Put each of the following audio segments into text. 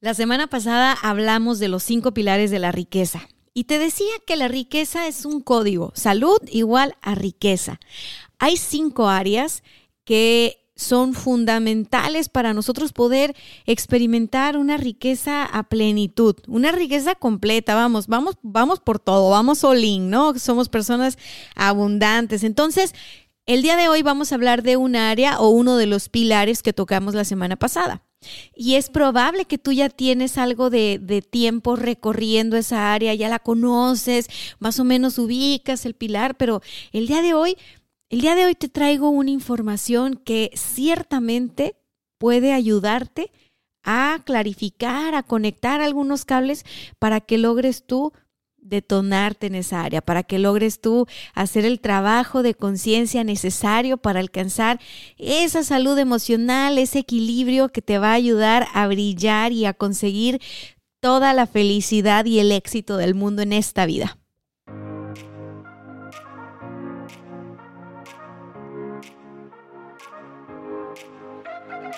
La semana pasada hablamos de los cinco pilares de la riqueza. Y te decía que la riqueza es un código. Salud igual a riqueza. Hay cinco áreas que son fundamentales para nosotros poder experimentar una riqueza a plenitud, una riqueza completa, vamos, vamos, vamos por todo, vamos all ¿no? Somos personas abundantes. Entonces, el día de hoy vamos a hablar de un área o uno de los pilares que tocamos la semana pasada. Y es probable que tú ya tienes algo de, de, tiempo recorriendo esa área, ya la conoces, más o menos ubicas el pilar, pero el día de hoy el día de hoy te traigo una información que ciertamente puede ayudarte a clarificar, a conectar algunos cables para que logres tú detonarte en esa área, para que logres tú hacer el trabajo de conciencia necesario para alcanzar esa salud emocional, ese equilibrio que te va a ayudar a brillar y a conseguir toda la felicidad y el éxito del mundo en esta vida.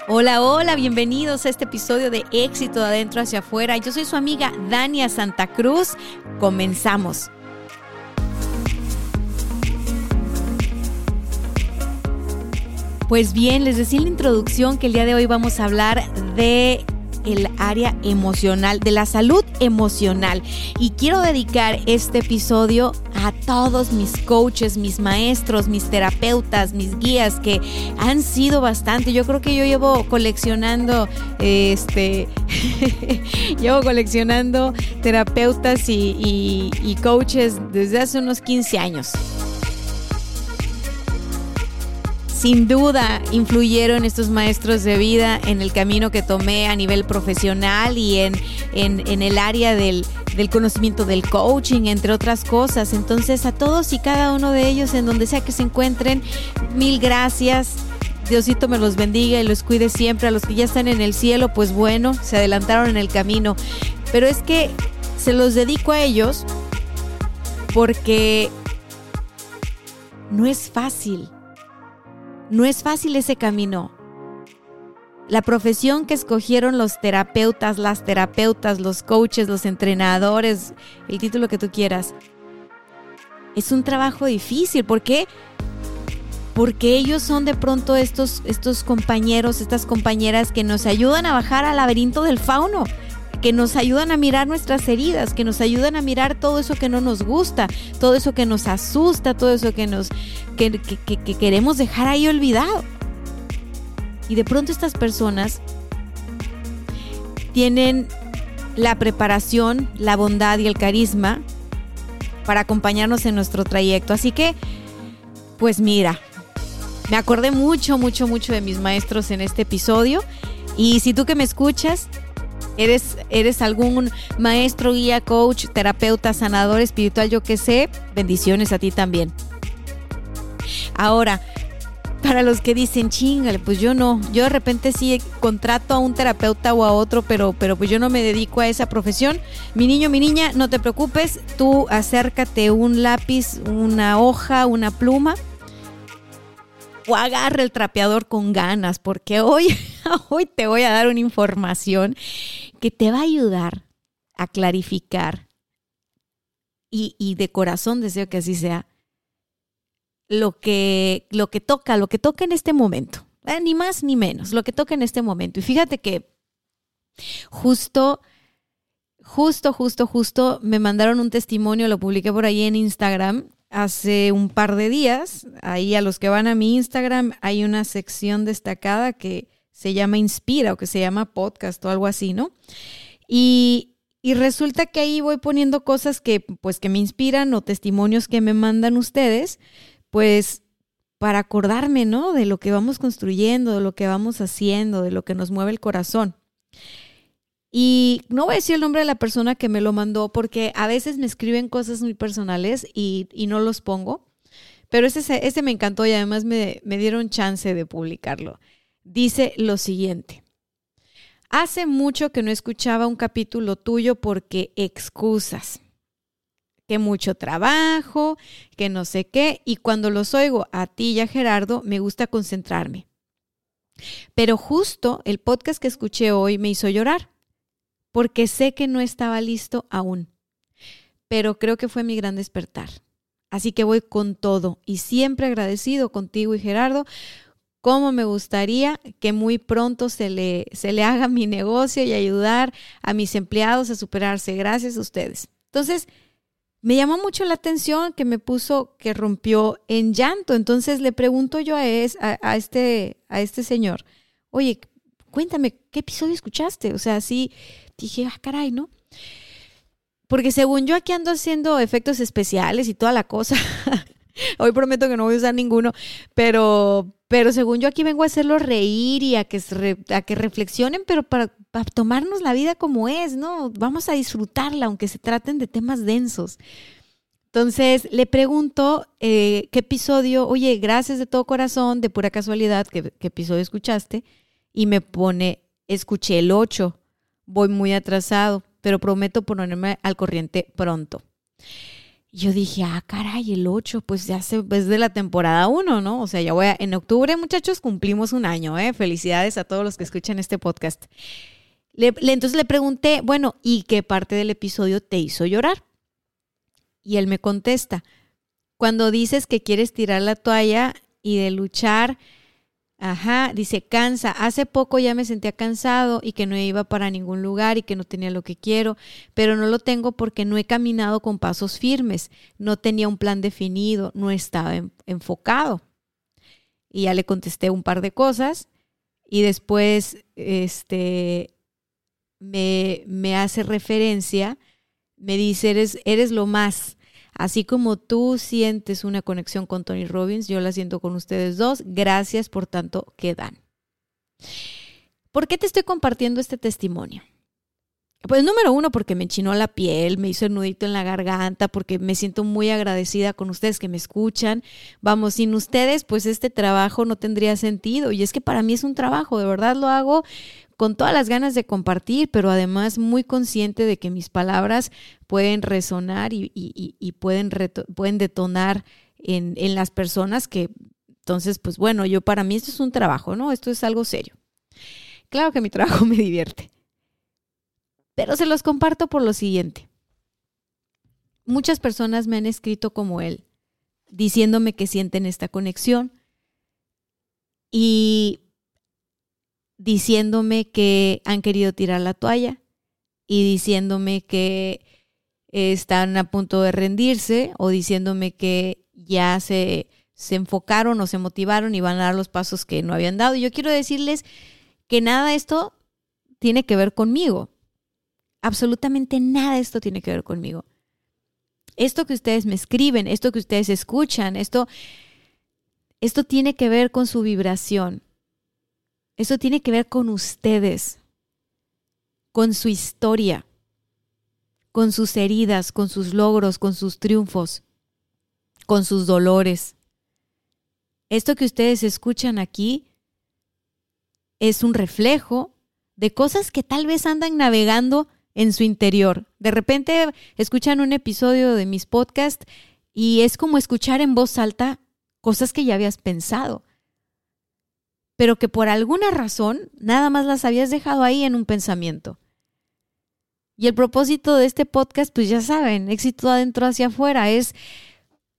Hola, hola, bienvenidos a este episodio de Éxito de Adentro hacia Afuera. Yo soy su amiga Dania Santa Cruz. Comenzamos. Pues bien, les decía en la introducción que el día de hoy vamos a hablar de el área emocional, de la salud emocional. Y quiero dedicar este episodio a todos mis coaches, mis maestros, mis terapeutas, mis guías, que han sido bastante. Yo creo que yo llevo coleccionando, este, llevo coleccionando terapeutas y, y, y coaches desde hace unos 15 años sin duda influyeron estos maestros de vida en el camino que tomé a nivel profesional y en, en, en el área del, del, conocimiento del coaching, entre otras cosas. Entonces a todos y cada uno de ellos, en donde sea que se encuentren, mil gracias. Diosito me los bendiga y los cuide siempre. A los que ya están en el cielo, pues bueno, se adelantaron en el camino. Pero es que se los dedico a ellos porque no es fácil no es fácil ese camino. La profesión que escogieron los terapeutas, las terapeutas, los coaches, los entrenadores, el título que tú quieras, es un trabajo difícil. ¿Por qué? Porque ellos son de pronto estos, estos compañeros, estas compañeras que nos ayudan a bajar al laberinto del fauno que nos ayudan a mirar nuestras heridas, que nos ayudan a mirar todo eso que no nos gusta, todo eso que nos asusta, todo eso que nos que, que, que queremos dejar ahí olvidado. Y de pronto estas personas tienen la preparación, la bondad y el carisma para acompañarnos en nuestro trayecto. Así que, pues mira, me acordé mucho, mucho, mucho de mis maestros en este episodio. Y si tú que me escuchas eres, eres algún maestro, guía, coach, terapeuta, sanador espiritual, yo que sé, bendiciones a ti también. Ahora, para los que dicen, chingale, pues yo no, yo de repente sí contrato a un terapeuta o a otro, pero, pero pues yo no me dedico a esa profesión. Mi niño, mi niña, no te preocupes, tú acércate un lápiz, una hoja, una pluma o agarra el trapeador con ganas, porque hoy, hoy te voy a dar una información que te va a ayudar a clarificar y, y de corazón deseo que así sea lo que, lo que toca, lo que toca en este momento. Eh, ni más ni menos, lo que toca en este momento. Y fíjate que justo, justo, justo, justo me mandaron un testimonio, lo publiqué por ahí en Instagram hace un par de días. Ahí a los que van a mi Instagram hay una sección destacada que se llama Inspira o que se llama podcast o algo así, ¿no? Y, y resulta que ahí voy poniendo cosas que pues que me inspiran o testimonios que me mandan ustedes, pues para acordarme, ¿no? De lo que vamos construyendo, de lo que vamos haciendo, de lo que nos mueve el corazón. Y no voy a decir el nombre de la persona que me lo mandó porque a veces me escriben cosas muy personales y, no los pongo. Pero ese, me encantó y además me, me dieron chance de publicarlo. Dice lo siguiente. Hace mucho que no escuchaba un capítulo tuyo porque excusas. Que mucho trabajo, que no sé qué. Y cuando los oigo a ti y a Gerardo, me gusta concentrarme. Pero justo el podcast que escuché hoy me hizo llorar porque sé que no estaba listo aún. Pero creo que fue mi gran despertar. Así que voy con todo y siempre agradecido contigo y Gerardo. Cómo me gustaría que muy pronto se le, se le haga mi negocio y ayudar a mis empleados a superarse. Gracias a ustedes. Entonces, me llamó mucho la atención que me puso que rompió en llanto. Entonces le pregunto yo a, a, este, a este señor, oye, cuéntame, ¿qué episodio escuchaste? O sea, sí, dije, ah, caray, ¿no? Porque según yo aquí ando haciendo efectos especiales y toda la cosa. Hoy prometo que no voy a usar ninguno, pero, pero según yo aquí vengo a hacerlos reír y a que, a que reflexionen, pero para, tomarnos la vida como es, ¿no? Vamos a disfrutarla, aunque se traten de temas densos. Entonces le pregunto eh, qué episodio, oye, gracias de todo corazón, de pura casualidad, ¿qué, qué episodio escuchaste? Y me pone, escuché el 8 voy muy atrasado, pero prometo ponerme al corriente pronto. Yo dije, ah, caray, el 8, pues ya se, es de la temporada 1, ¿no? O sea, ya voy a, en octubre, muchachos, cumplimos un año, ¿eh? Felicidades a todos los que escuchan este podcast. Le, entonces le pregunté, bueno, ¿y qué parte del episodio te hizo llorar? Y él me contesta, cuando dices que quieres tirar la toalla y de luchar Ajá, dice, cansa. Hace poco ya me sentía cansado y que no iba para ningún lugar y que no tenía lo que quiero, pero no lo tengo porque no he caminado con pasos firmes, no tenía un plan definido, no estaba enfocado. Y ya le contesté un par de cosas y después este, me, me hace referencia, me dice, eres, eres lo más. Así como tú sientes una conexión con Tony Robbins, yo la siento con ustedes dos. Gracias por tanto que dan. ¿Por qué te estoy compartiendo este testimonio? Pues número uno, porque me enchinó la piel, me hizo el nudito en la garganta, porque me siento muy agradecida con ustedes que me escuchan. Vamos, sin ustedes, pues este trabajo no tendría sentido. Y es que para mí es un trabajo, de verdad lo hago con todas las ganas de compartir, pero además muy consciente de que mis palabras pueden resonar y, pueden, pueden detonar en, en las personas que, entonces, pues bueno, yo para mí esto es un trabajo, ¿no? Esto es algo serio. Claro que mi trabajo me divierte, pero se los comparto por lo siguiente. Muchas personas me han escrito como él, diciéndome que sienten esta conexión y diciéndome que han querido tirar la toalla y diciéndome que están a punto de rendirse o diciéndome que ya se, se enfocaron o se motivaron y van a dar los pasos que no habían dado. Yo quiero decirles que nada de esto tiene que ver conmigo. Absolutamente nada de esto tiene que ver conmigo. Esto que ustedes me escriben, esto que ustedes escuchan, esto, esto tiene que ver con su vibración. Eso tiene que ver con ustedes, con su historia, con sus heridas, con sus logros, con sus triunfos, con sus dolores. Esto que ustedes escuchan aquí es un reflejo de cosas que tal vez andan navegando en su interior. De repente escuchan un episodio de mis podcasts y es como escuchar en voz alta cosas que ya habías pensado pero que por alguna razón nada más las habías dejado ahí en un pensamiento. Y el propósito de este podcast, pues ya saben, éxito adentro hacia afuera, es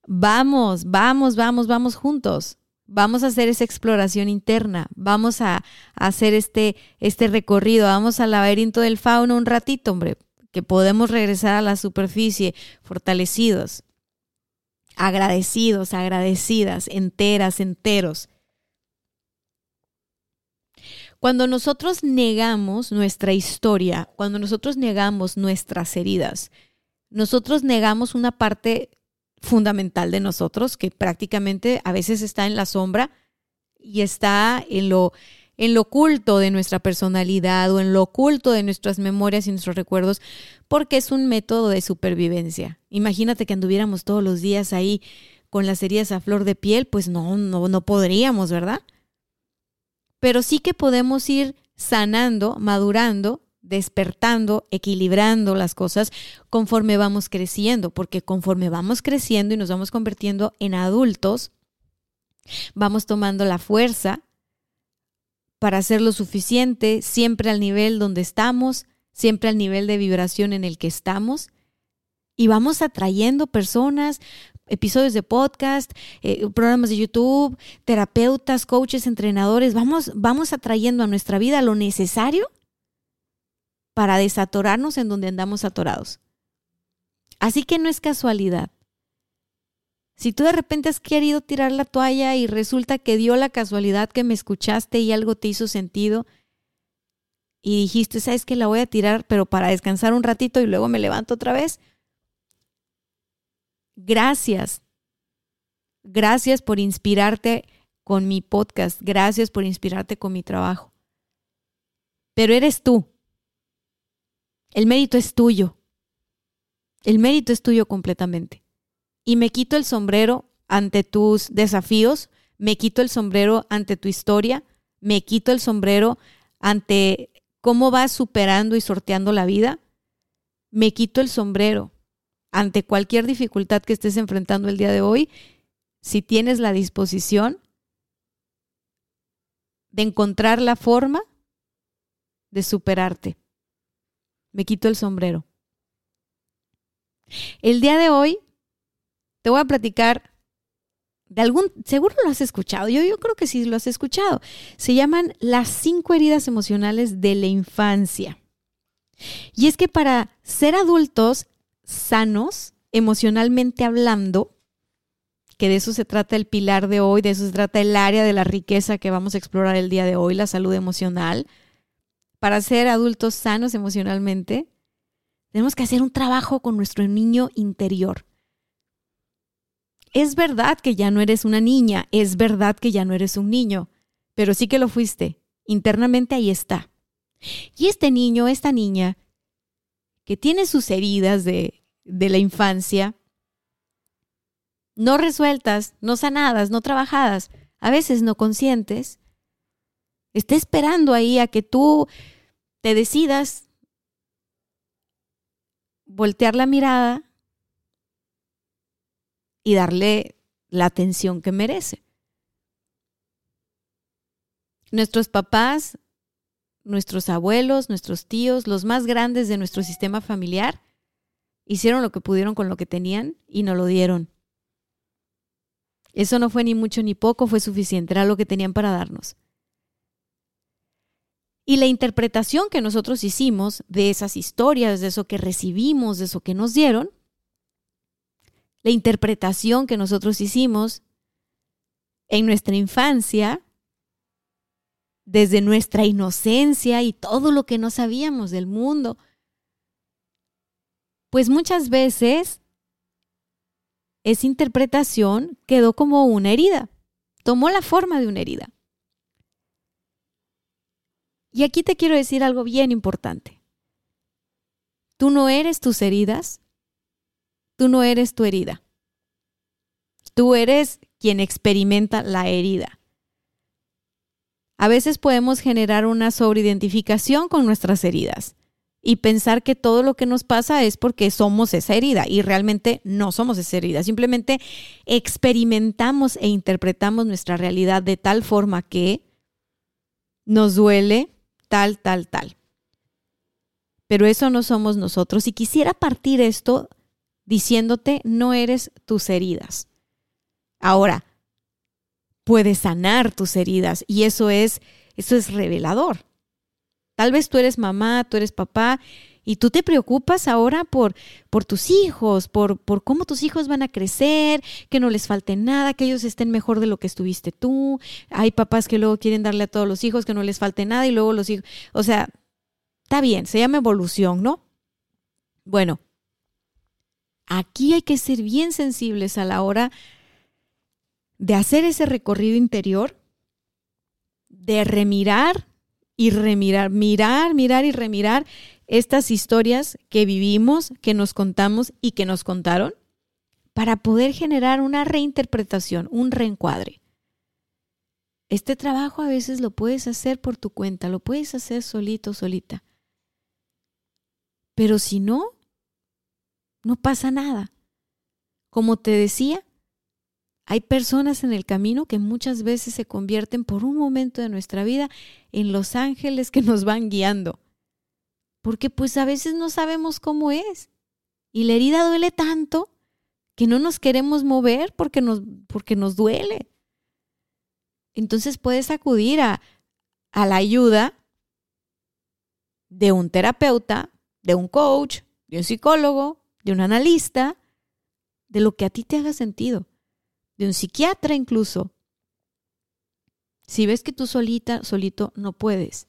vamos, vamos, vamos, vamos juntos. Vamos a hacer esa exploración interna, vamos a, hacer este, este recorrido, vamos al laberinto del fauno un ratito, hombre, que podemos regresar a la superficie fortalecidos, agradecidos, agradecidas, enteras, enteros cuando nosotros negamos nuestra historia, cuando nosotros negamos nuestras heridas, nosotros negamos una parte fundamental de nosotros, que prácticamente a veces está en la sombra y está en lo, en lo oculto de nuestra personalidad o en lo oculto de nuestras memorias y nuestros recuerdos, porque es un método de supervivencia. Imagínate que anduviéramos todos los días ahí con las heridas a flor de piel, pues no, no, no podríamos, ¿verdad? Pero sí que podemos ir sanando, madurando despertando, equilibrando las cosas conforme vamos creciendo, porque conforme vamos creciendo y nos vamos convirtiendo en adultos, vamos tomando la fuerza para hacer lo suficiente, siempre al nivel donde estamos, siempre al nivel de vibración en el que estamos, y vamos atrayendo personas, episodios de podcast, eh, programas de YouTube, terapeutas, coaches, entrenadores, vamos, vamos atrayendo a nuestra vida lo necesario para desatorarnos en donde andamos atorados. Así que no es casualidad. Si tú de repente has querido tirar la toalla y resulta que dio la casualidad que me escuchaste y algo te hizo sentido y dijiste, sabes que la voy a tirar, pero para descansar un ratito y luego me levanto otra vez. Gracias. Gracias por inspirarte con mi podcast. Gracias por inspirarte con mi trabajo. Pero eres tú. El mérito es tuyo. El mérito es tuyo completamente. Y me quito el sombrero ante tus desafíos, me quito el sombrero ante tu historia, me quito el sombrero ante cómo vas superando y sorteando la vida, me quito el sombrero ante cualquier dificultad que estés enfrentando el día de hoy, si tienes la disposición de encontrar la forma de superarte me quito el sombrero. El día de hoy te voy a platicar de algún, seguro lo has escuchado, yo, yo creo que sí lo has escuchado. Se llaman las cinco heridas emocionales de la infancia. Y es que para ser adultos sanos, emocionalmente hablando, que de eso se trata el pilar de hoy, de eso se trata el área de la riqueza que vamos a explorar el día de hoy, la salud emocional, para ser adultos sanos emocionalmente, tenemos que hacer un trabajo con nuestro niño interior. Es verdad que ya no eres una niña, es verdad que ya no eres un niño, pero sí que lo fuiste. Internamente ahí está. Y este niño, esta niña, que tiene sus heridas de, de la infancia, no resueltas, no sanadas, no trabajadas, a veces no conscientes, está esperando ahí a que tú te decidas voltear la mirada y darle la atención que merece. Nuestros papás, nuestros abuelos, nuestros tíos, los más grandes de nuestro sistema familiar, hicieron lo que pudieron con lo que tenían y no lo dieron. Eso no fue ni mucho ni poco, fue suficiente, era lo que tenían para darnos. Y la interpretación que nosotros hicimos de esas historias, de eso que recibimos, de eso que nos dieron, la interpretación que nosotros hicimos en nuestra infancia, desde nuestra inocencia y todo lo que no sabíamos del mundo, pues muchas veces esa interpretación quedó como una herida, tomó la forma de una herida. Y aquí te quiero decir algo bien importante. Tú no eres tus heridas, tú no eres tu herida. Tú eres quien experimenta la herida. A veces podemos generar una sobreidentificación con nuestras heridas y pensar que todo lo que nos pasa es porque somos esa herida y realmente no somos esa herida. Simplemente experimentamos e interpretamos nuestra realidad de tal forma que nos duele, tal, tal, tal. Pero eso no somos nosotros. Y quisiera partir esto diciéndote, no eres tus heridas. Ahora, puedes sanar tus heridas y eso es, eso es revelador. Tal vez tú eres mamá, tú eres papá y tú te preocupas ahora por, por tus hijos, por, por cómo tus hijos van a crecer, que no les falte nada, que ellos estén mejor de lo que estuviste tú. Hay papás que luego quieren darle a todos los hijos que no les falte nada y luego los hijos, o sea, está bien, se llama evolución, ¿no? Bueno, Aquí hay que ser bien sensibles a la hora de hacer ese recorrido interior, de remirar y remirar, mirar, mirar y remirar estas historias que vivimos, que nos contamos y que nos contaron, para poder generar una reinterpretación, un reencuadre. Este trabajo a veces lo puedes hacer por tu cuenta, lo puedes hacer solito, solita. Pero si no, no pasa nada. Como te decía, hay personas en el camino que muchas veces se convierten por un momento de nuestra vida en los ángeles que nos van guiando. Porque pues a veces no sabemos cómo es. Y la herida duele tanto que no nos queremos mover porque nos, porque nos duele. Entonces puedes acudir a, a la ayuda de un terapeuta, de un coach, de un psicólogo, de un analista, de lo que a ti te haga sentido de un psiquiatra incluso. Si ves que tú solita, solito no puedes.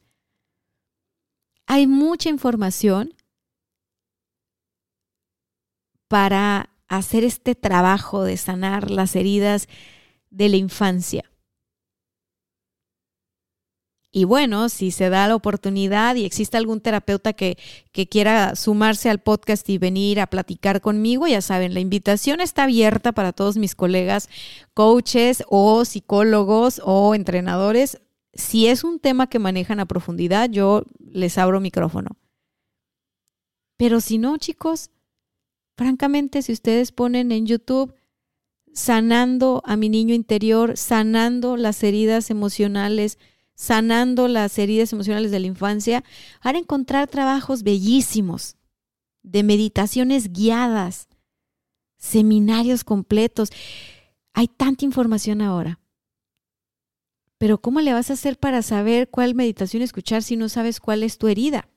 Hay mucha información para hacer este trabajo de sanar las heridas de la infancia. Y bueno, si se da la oportunidad y existe algún terapeuta que, que, quiera sumarse al podcast y venir a platicar conmigo, ya saben, la invitación está abierta para todos mis colegas, coaches o psicólogos o entrenadores. Si es un tema que manejan a profundidad, yo les abro micrófono. Pero si no, chicos, francamente, si ustedes ponen en YouTube sanando a mi niño interior, sanando las heridas emocionales, sanando las heridas emocionales de la infancia, van encontrar trabajos bellísimos de meditaciones guiadas, seminarios completos. Hay tanta información ahora. Pero ¿cómo le vas a hacer para saber cuál meditación escuchar si no sabes cuál es tu herida?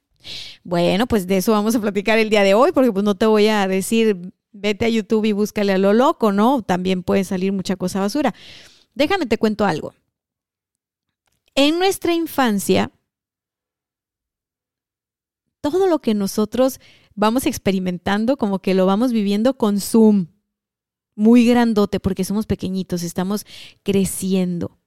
Bueno, pues de eso vamos a platicar el día de hoy, porque pues no te voy a decir, vete a YouTube y búscale a lo loco, ¿no? También puede salir mucha cosa basura. Déjame te cuento algo. En nuestra infancia, todo lo que nosotros vamos experimentando, como que lo vamos viviendo con Zoom, muy grandote, porque somos pequeñitos, estamos creciendo.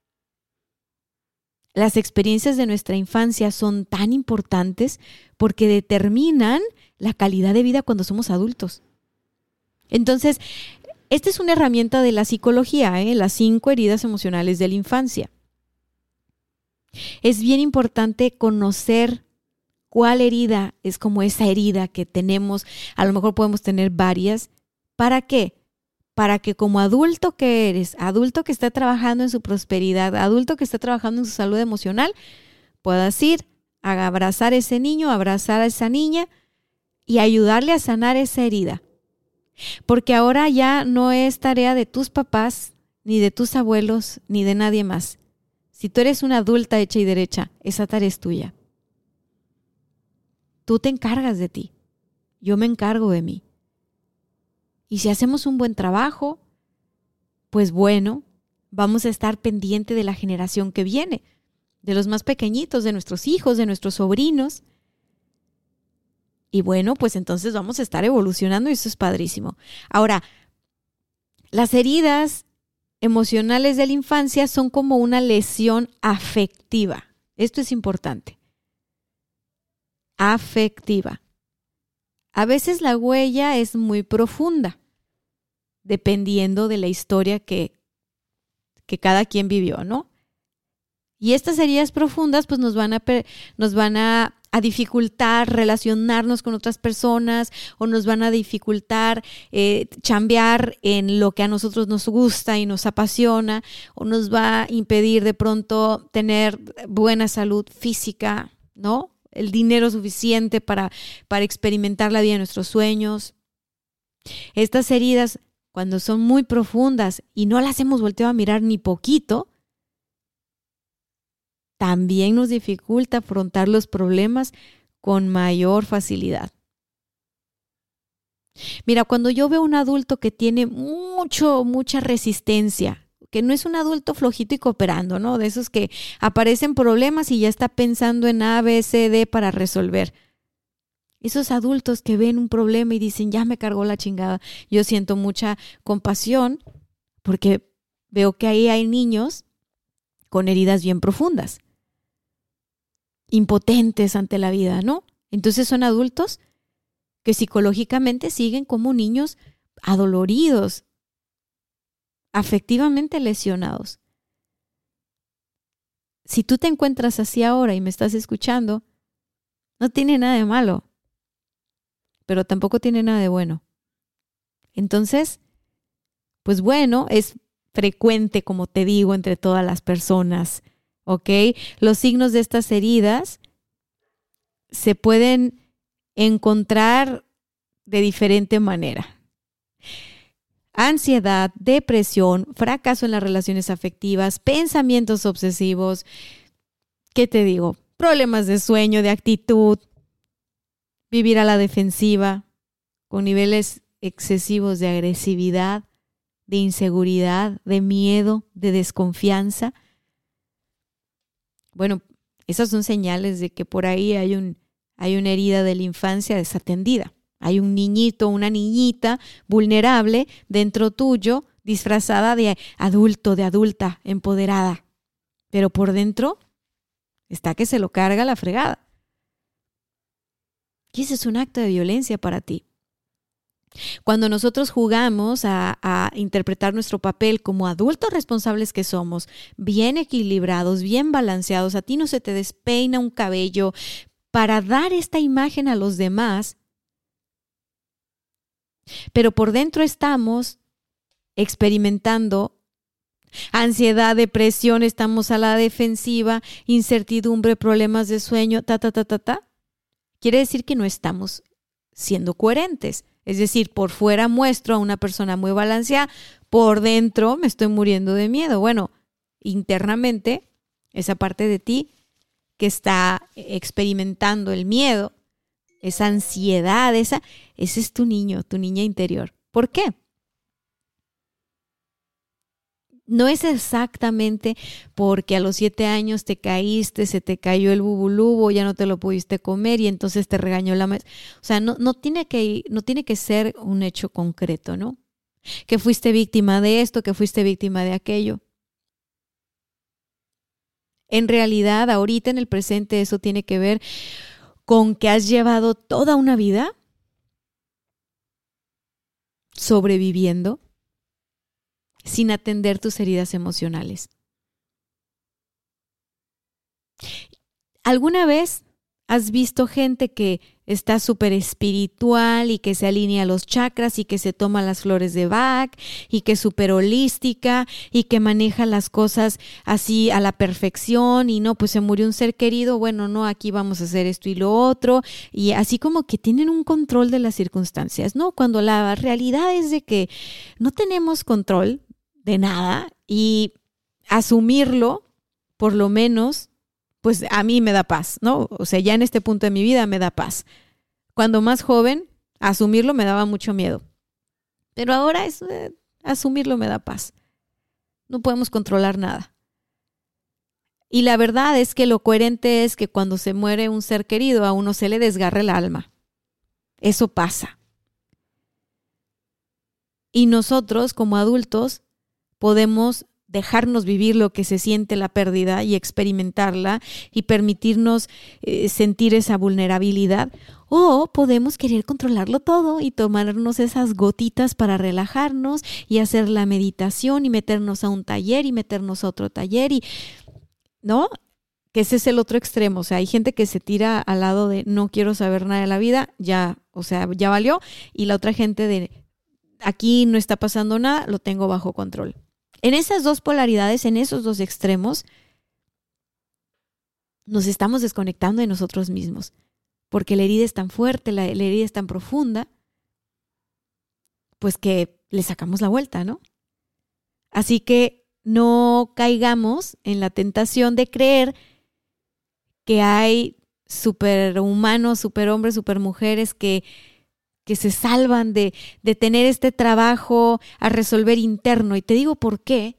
Las experiencias de nuestra infancia son tan importantes porque determinan la calidad de vida cuando somos adultos. Entonces, esta es una herramienta de la psicología, ¿eh? las cinco heridas emocionales de la infancia. Es bien importante conocer cuál herida es como esa herida que tenemos. A lo mejor podemos tener varias. ¿Para qué? Para que como adulto que eres, adulto que está trabajando en su prosperidad, adulto que está trabajando en su salud emocional, puedas ir a abrazar a ese niño, abrazar a esa niña y ayudarle a sanar esa herida. Porque ahora ya no es tarea de tus papás, ni de tus abuelos, ni de nadie más. Si tú eres una adulta hecha y derecha, esa tarea es tuya. Tú te encargas de ti. Yo me encargo de mí. Y si hacemos un buen trabajo, pues bueno, vamos a estar pendiente de la generación que viene, de los más pequeñitos, de nuestros hijos, de nuestros sobrinos. Y bueno, pues entonces vamos a estar evolucionando y eso es padrísimo. Ahora, las heridas emocionales de la infancia son como una lesión afectiva. Esto es importante. Afectiva. A veces la huella es muy profunda, dependiendo de la historia que, que cada quien vivió, ¿no? Y estas heridas profundas pues nos van a, nos van a a dificultar relacionarnos con otras personas o nos van a dificultar eh, chambear en lo que a nosotros nos gusta y nos apasiona o nos va a impedir de pronto tener buena salud física, ¿no? El dinero suficiente para, para experimentar la vida de nuestros sueños. Estas heridas, cuando son muy profundas y no las hemos volteado a mirar ni poquito, también nos dificulta afrontar los problemas con mayor facilidad. Mira, cuando yo veo un adulto que tiene mucho, mucha resistencia, que no es un adulto flojito y cooperando, ¿no? De esos que aparecen problemas y ya está pensando en A, B, C, D para resolver. Esos adultos que ven un problema y dicen, ya me cargó la chingada. Yo siento mucha compasión porque veo que ahí hay niños con heridas bien profundas, impotentes ante la vida, ¿no? Entonces son adultos que psicológicamente siguen como niños adoloridos, afectivamente lesionados. Si tú te encuentras así ahora y me estás escuchando, no tiene nada de malo, pero tampoco tiene nada de bueno. Entonces, pues bueno, es frecuente, como te digo, entre todas las personas, ¿ok? Los signos de estas heridas se pueden encontrar de diferente manera. Ansiedad, depresión, fracaso en las relaciones afectivas, pensamientos obsesivos, ¿qué te digo? Problemas de sueño, de actitud, vivir a la defensiva, con niveles excesivos de agresividad, de inseguridad, de miedo, de desconfianza. Bueno, esas son señales de que por ahí hay, un, hay una herida de la infancia desatendida. Hay un niñito, una niñita vulnerable dentro tuyo, disfrazada de adulto, de adulta, empoderada. Pero por dentro está que se lo carga la fregada. Y ese es un acto de violencia para ti. Cuando nosotros jugamos a, interpretar nuestro papel como adultos responsables que somos, bien equilibrados, bien balanceados, a ti no se te despeina un cabello para dar esta imagen a los demás, pero por dentro estamos experimentando ansiedad, depresión, estamos a la defensiva, incertidumbre, problemas de sueño, ta, ta, ta, ta, ta. Quiere decir que no estamos siendo coherentes. Es decir, por fuera muestro a una persona muy balanceada, por dentro me estoy muriendo de miedo. Bueno, internamente, esa parte de ti que está experimentando el miedo, esa ansiedad, esa, ese es tu niño, tu niña interior. ¿Por qué? No es exactamente porque a los siete años te caíste, se te cayó el bubulubo, ya no te lo pudiste comer y entonces te regañó la maestra. O sea, no, no, tiene que, no tiene que ser un hecho concreto, ¿no? Que fuiste víctima de esto, que fuiste víctima de aquello. En realidad, ahorita en el presente, eso tiene que ver con que has llevado toda una vida sobreviviendo sin atender tus heridas emocionales. ¿Alguna vez has visto gente que está súper espiritual y que se alinea a los chakras y que se toma las flores de Bach y que es súper holística y que maneja las cosas así a la perfección y no, pues se murió un ser querido, bueno, no, aquí vamos a hacer esto y lo otro y así como que tienen un control de las circunstancias, ¿no? Cuando la realidad es de que no tenemos control de nada y asumirlo, por lo menos, pues a mí me da paz, ¿no? O sea, ya en este punto de mi vida me da paz. Cuando más joven, asumirlo me daba mucho miedo. Pero ahora es, eh, asumirlo me da paz. No podemos controlar nada. Y la verdad es que lo coherente es que cuando se muere un ser querido, a uno se le desgarra el alma. Eso pasa. Y nosotros como adultos podemos dejarnos vivir lo que se siente la pérdida y experimentarla y permitirnos eh, sentir esa vulnerabilidad. O podemos querer controlarlo todo y tomarnos esas gotitas para relajarnos y hacer la meditación y meternos a un taller y meternos a otro taller y, ¿no? Que ese es el otro extremo. O sea, hay gente que se tira al lado de no quiero saber nada de la vida, ya, o sea, ya valió. Y la otra gente de aquí no está pasando nada, lo tengo bajo control. En esas dos polaridades, en esos dos extremos, nos estamos desconectando de nosotros mismos, porque la herida es tan fuerte, la, herida es tan profunda, pues que le sacamos la vuelta, ¿no? Así que no caigamos en la tentación de creer que hay superhumanos, superhombres, supermujeres que que se salvan de, de tener este trabajo a resolver interno. Y te digo por qué.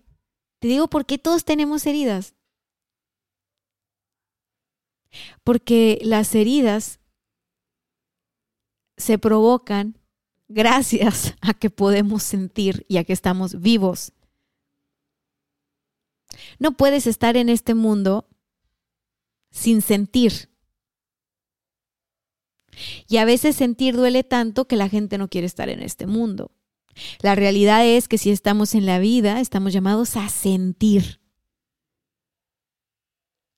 Te digo por qué todos tenemos heridas. Porque las heridas se provocan gracias a que podemos sentir y a que estamos vivos. No puedes estar en este mundo sin sentir. Y a veces sentir duele tanto que la gente no quiere estar en este mundo. La realidad es que si estamos en la vida, estamos llamados a sentir.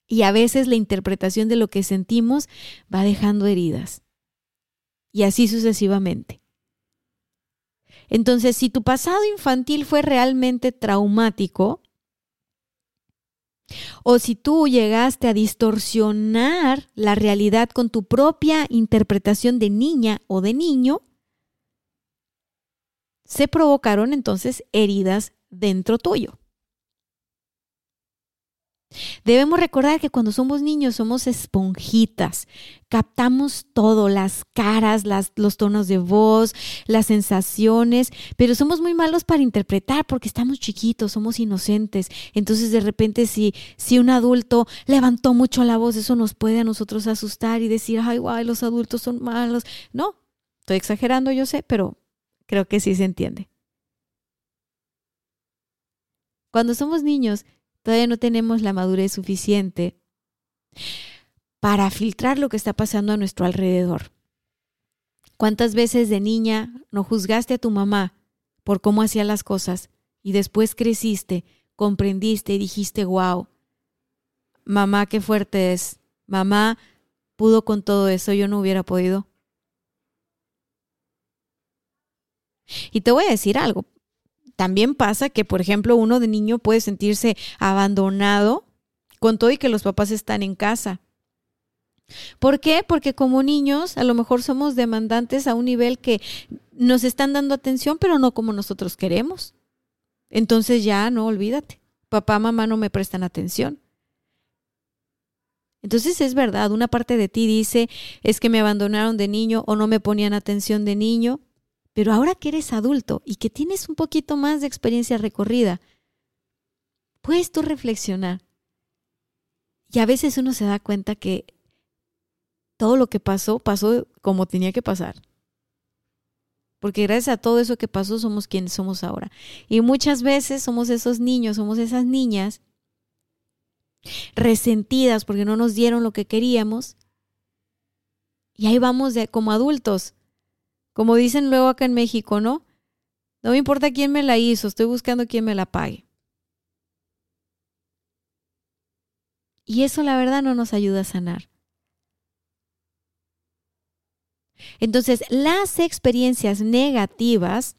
Y a veces la interpretación de lo que sentimos va dejando heridas. Y así sucesivamente. Entonces, si tu pasado infantil fue realmente traumático, o si tú llegaste a distorsionar la realidad con tu propia interpretación de niña o de niño, se provocaron entonces heridas dentro tuyo. Debemos recordar que cuando somos niños somos esponjitas, captamos todo, las caras, los tonos de voz, las sensaciones, pero somos muy malos para interpretar porque estamos chiquitos, somos inocentes. Entonces de repente si, si un adulto levantó mucho la voz, eso nos puede a nosotros asustar y decir, ay, guay, los adultos son malos. No, estoy exagerando, yo sé, pero creo que sí se entiende. Cuando somos niños, todavía no tenemos la madurez suficiente para filtrar lo que está pasando a nuestro alrededor. ¿Cuántas veces de niña no juzgaste a tu mamá por cómo hacía las cosas y después creciste, comprendiste y dijiste, wow, mamá, qué fuerte es, mamá pudo con todo eso, yo no hubiera podido? Y te voy a decir algo, también pasa que, por ejemplo, uno de niño puede sentirse abandonado con todo y que los papás están en casa. ¿Por qué? Porque como niños a lo mejor somos demandantes a un nivel que nos están dando atención, pero no como nosotros queremos. Entonces ya no, olvídate. Papá, mamá no me prestan atención. Entonces es verdad, una parte de ti dice, es que me abandonaron de niño o no me ponían atención de niño, pero ahora que eres adulto y que tienes un poquito más de experiencia recorrida, puedes tú reflexionar. Y a veces uno se da cuenta que todo lo que pasó pasó como tenía que pasar. Porque gracias a todo eso que pasó somos quienes somos ahora. Y muchas veces somos esos niños, somos esas niñas resentidas porque no nos dieron lo que queríamos. Y ahí vamos como adultos como dicen luego acá en México, ¿no? No me importa quién me la hizo, estoy buscando quién me la pague. Y eso la verdad no nos ayuda a sanar. Entonces, las experiencias negativas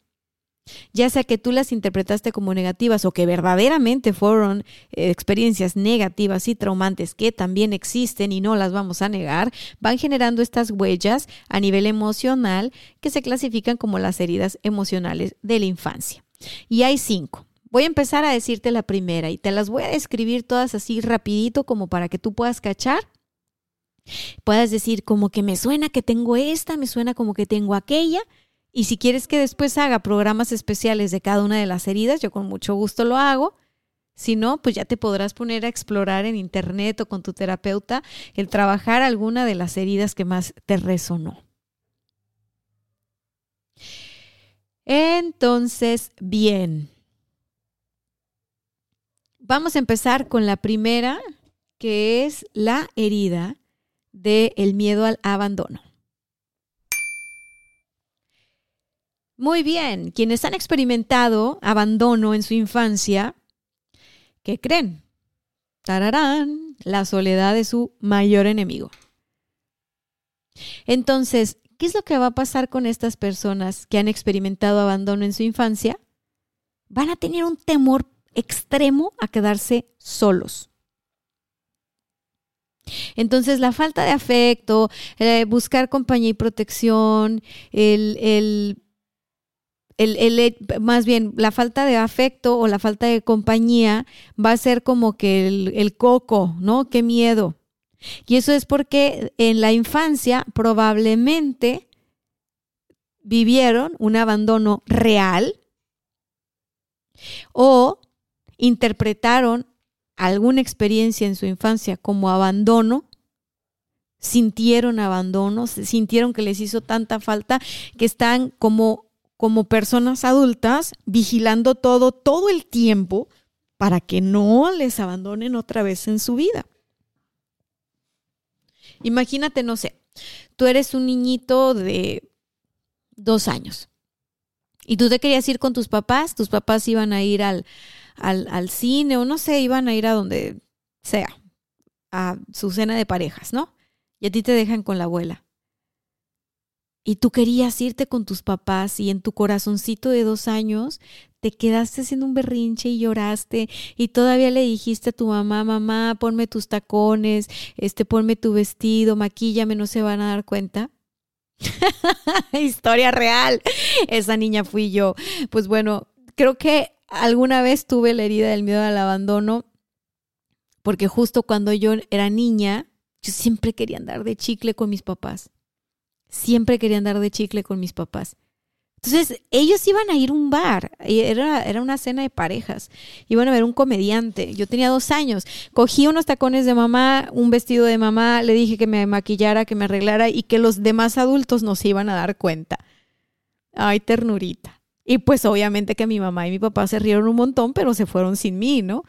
ya sea que tú las interpretaste como negativas o que verdaderamente fueron eh, experiencias negativas y traumantes que también existen y no las vamos a negar, van generando estas huellas a nivel emocional que se clasifican como las heridas emocionales de la infancia. Y hay cinco. Voy a empezar a decirte la primera y te las voy a describir todas así rapidito como para que tú puedas cachar puedas decir como que me suena que tengo esta, me suena como que tengo aquella y si quieres que después haga programas especiales de cada una de las heridas, yo con mucho gusto lo hago. Si no, pues ya te podrás poner a explorar en internet o con tu terapeuta el trabajar alguna de las heridas que más te resonó. Entonces, bien. Vamos a empezar con la primera, que es la herida del miedo al abandono. Muy bien, quienes han experimentado abandono en su infancia, ¿qué creen? Tararán, la soledad es su mayor enemigo. Entonces, ¿qué es lo que va a pasar con estas personas que han experimentado abandono en su infancia? Van a tener un temor extremo a quedarse solos. Entonces, la falta de afecto, eh, buscar compañía y protección, el, el el, más bien la falta de afecto o la falta de compañía va a ser como que el, el coco, ¿no? Qué miedo. Y eso es porque en la infancia probablemente vivieron un abandono real o interpretaron alguna experiencia en su infancia como abandono sintieron abandono, sintieron que les hizo tanta falta que están como, como personas adultas vigilando todo, todo el tiempo para que no les abandonen otra vez en su vida. Imagínate, no sé, tú eres un niñito de dos años y tú te querías ir con tus papás, tus papás iban a ir al, al, al cine o no sé, iban a ir a donde sea, a su cena de parejas, ¿no? Y a ti te dejan con la abuela. Y tú querías irte con tus papás y en tu corazoncito de dos años te quedaste haciendo un berrinche y lloraste y todavía le dijiste a tu mamá, mamá, ponme tus tacones, este, ponme tu vestido, maquíllame, no se van a dar cuenta. Historia real. Esa niña fui yo. Pues bueno, creo que alguna vez tuve la herida del miedo al abandono porque justo cuando yo era niña, yo siempre quería andar de chicle con mis papás. Siempre quería andar de chicle con mis papás. Entonces, ellos iban a ir a un bar, era, era una cena de parejas, iban a ver un comediante. Yo tenía dos años, cogí unos tacones de mamá, un vestido de mamá, le dije que me maquillara, que me arreglara y que los demás adultos no se iban a dar cuenta. Ay, ternurita. Y pues obviamente que mi mamá y mi papá se rieron un montón, pero se fueron sin mí, ¿no?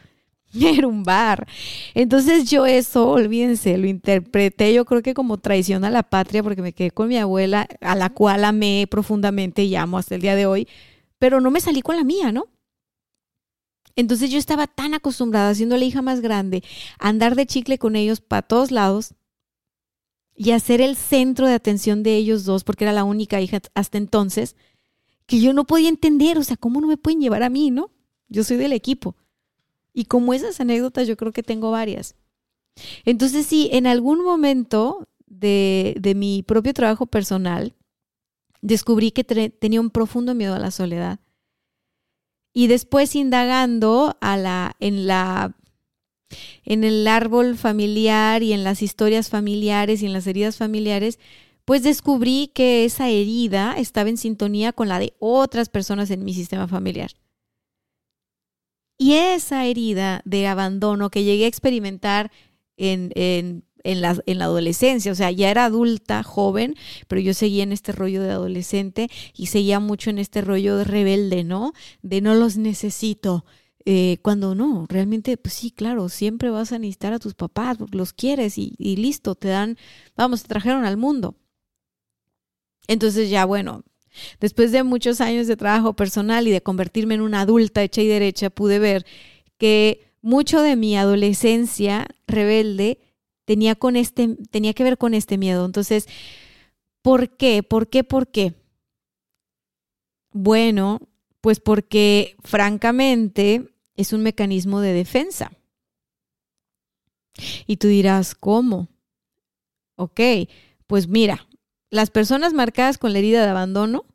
Era un bar. Entonces yo eso, olvídense, lo interpreté yo creo que como traición a la patria porque me quedé con mi abuela, a la cual amé profundamente y amo hasta el día de hoy, pero no me salí con la mía, ¿no? Entonces yo estaba tan acostumbrada, siendo la hija más grande, a andar de chicle con ellos para todos lados y a ser el centro de atención de ellos dos, porque era la única hija hasta entonces, que yo no podía entender, o sea, ¿cómo no me pueden llevar a mí, no? Yo soy del equipo. Y como esas anécdotas, yo creo que tengo varias. Entonces, sí, en algún momento de, de mi propio trabajo personal, descubrí que tenía un profundo miedo a la soledad. Y después indagando a la, en, la, en el árbol familiar y en las historias familiares y en las heridas familiares, pues descubrí que esa herida estaba en sintonía con la de otras personas en mi sistema familiar. Y esa herida de abandono que llegué a experimentar en, en, en, la, en, la, adolescencia, o sea, ya era adulta, joven, pero yo seguía en este rollo de adolescente y seguía mucho en este rollo de rebelde, ¿no? De no los necesito. Eh, cuando no, realmente, pues sí, claro, siempre vas a necesitar a tus papás los quieres y, y listo, te dan, vamos, te trajeron al mundo. Entonces ya, bueno, Después de muchos años de trabajo personal y de convertirme en una adulta hecha y derecha, pude ver que mucho de mi adolescencia rebelde tenía, con este, tenía que ver con este miedo. Entonces, ¿por qué? ¿Por qué? ¿Por qué? Bueno, pues porque francamente es un mecanismo de defensa. Y tú dirás, ¿cómo? Ok, pues mira, las personas marcadas con la herida de abandono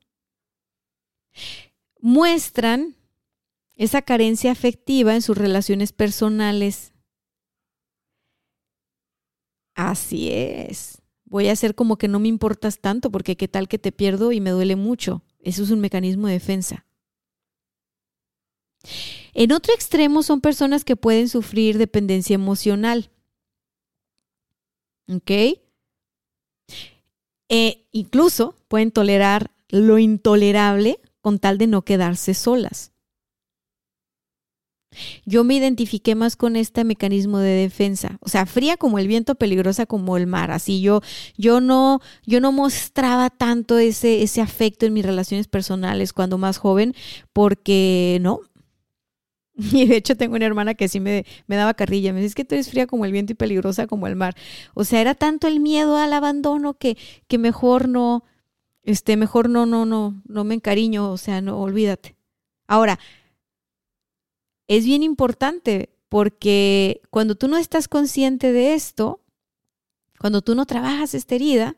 muestran esa carencia afectiva en sus relaciones personales. Así es. Voy a hacer como que no me importas tanto porque qué tal que te pierdo y me duele mucho. Eso es un mecanismo de defensa. En otro extremo son personas que pueden sufrir dependencia emocional. ¿Ok? E incluso pueden tolerar lo intolerable con tal de no quedarse solas. Yo me identifiqué más con este mecanismo de defensa, o sea, fría como el viento, peligrosa como el mar. Así yo, yo no, yo no mostraba tanto ese, ese afecto en mis relaciones personales cuando más joven, porque no, Y de hecho tengo una hermana que sí me, me daba carrilla. Me dice, es que tú eres fría como el viento y peligrosa como el mar. O sea, era tanto el miedo al abandono que, que mejor no, este, mejor no, no, no, no me encariño. O sea, no, olvídate. Ahora, es bien importante porque cuando tú no estás consciente de esto, cuando tú no trabajas esta herida,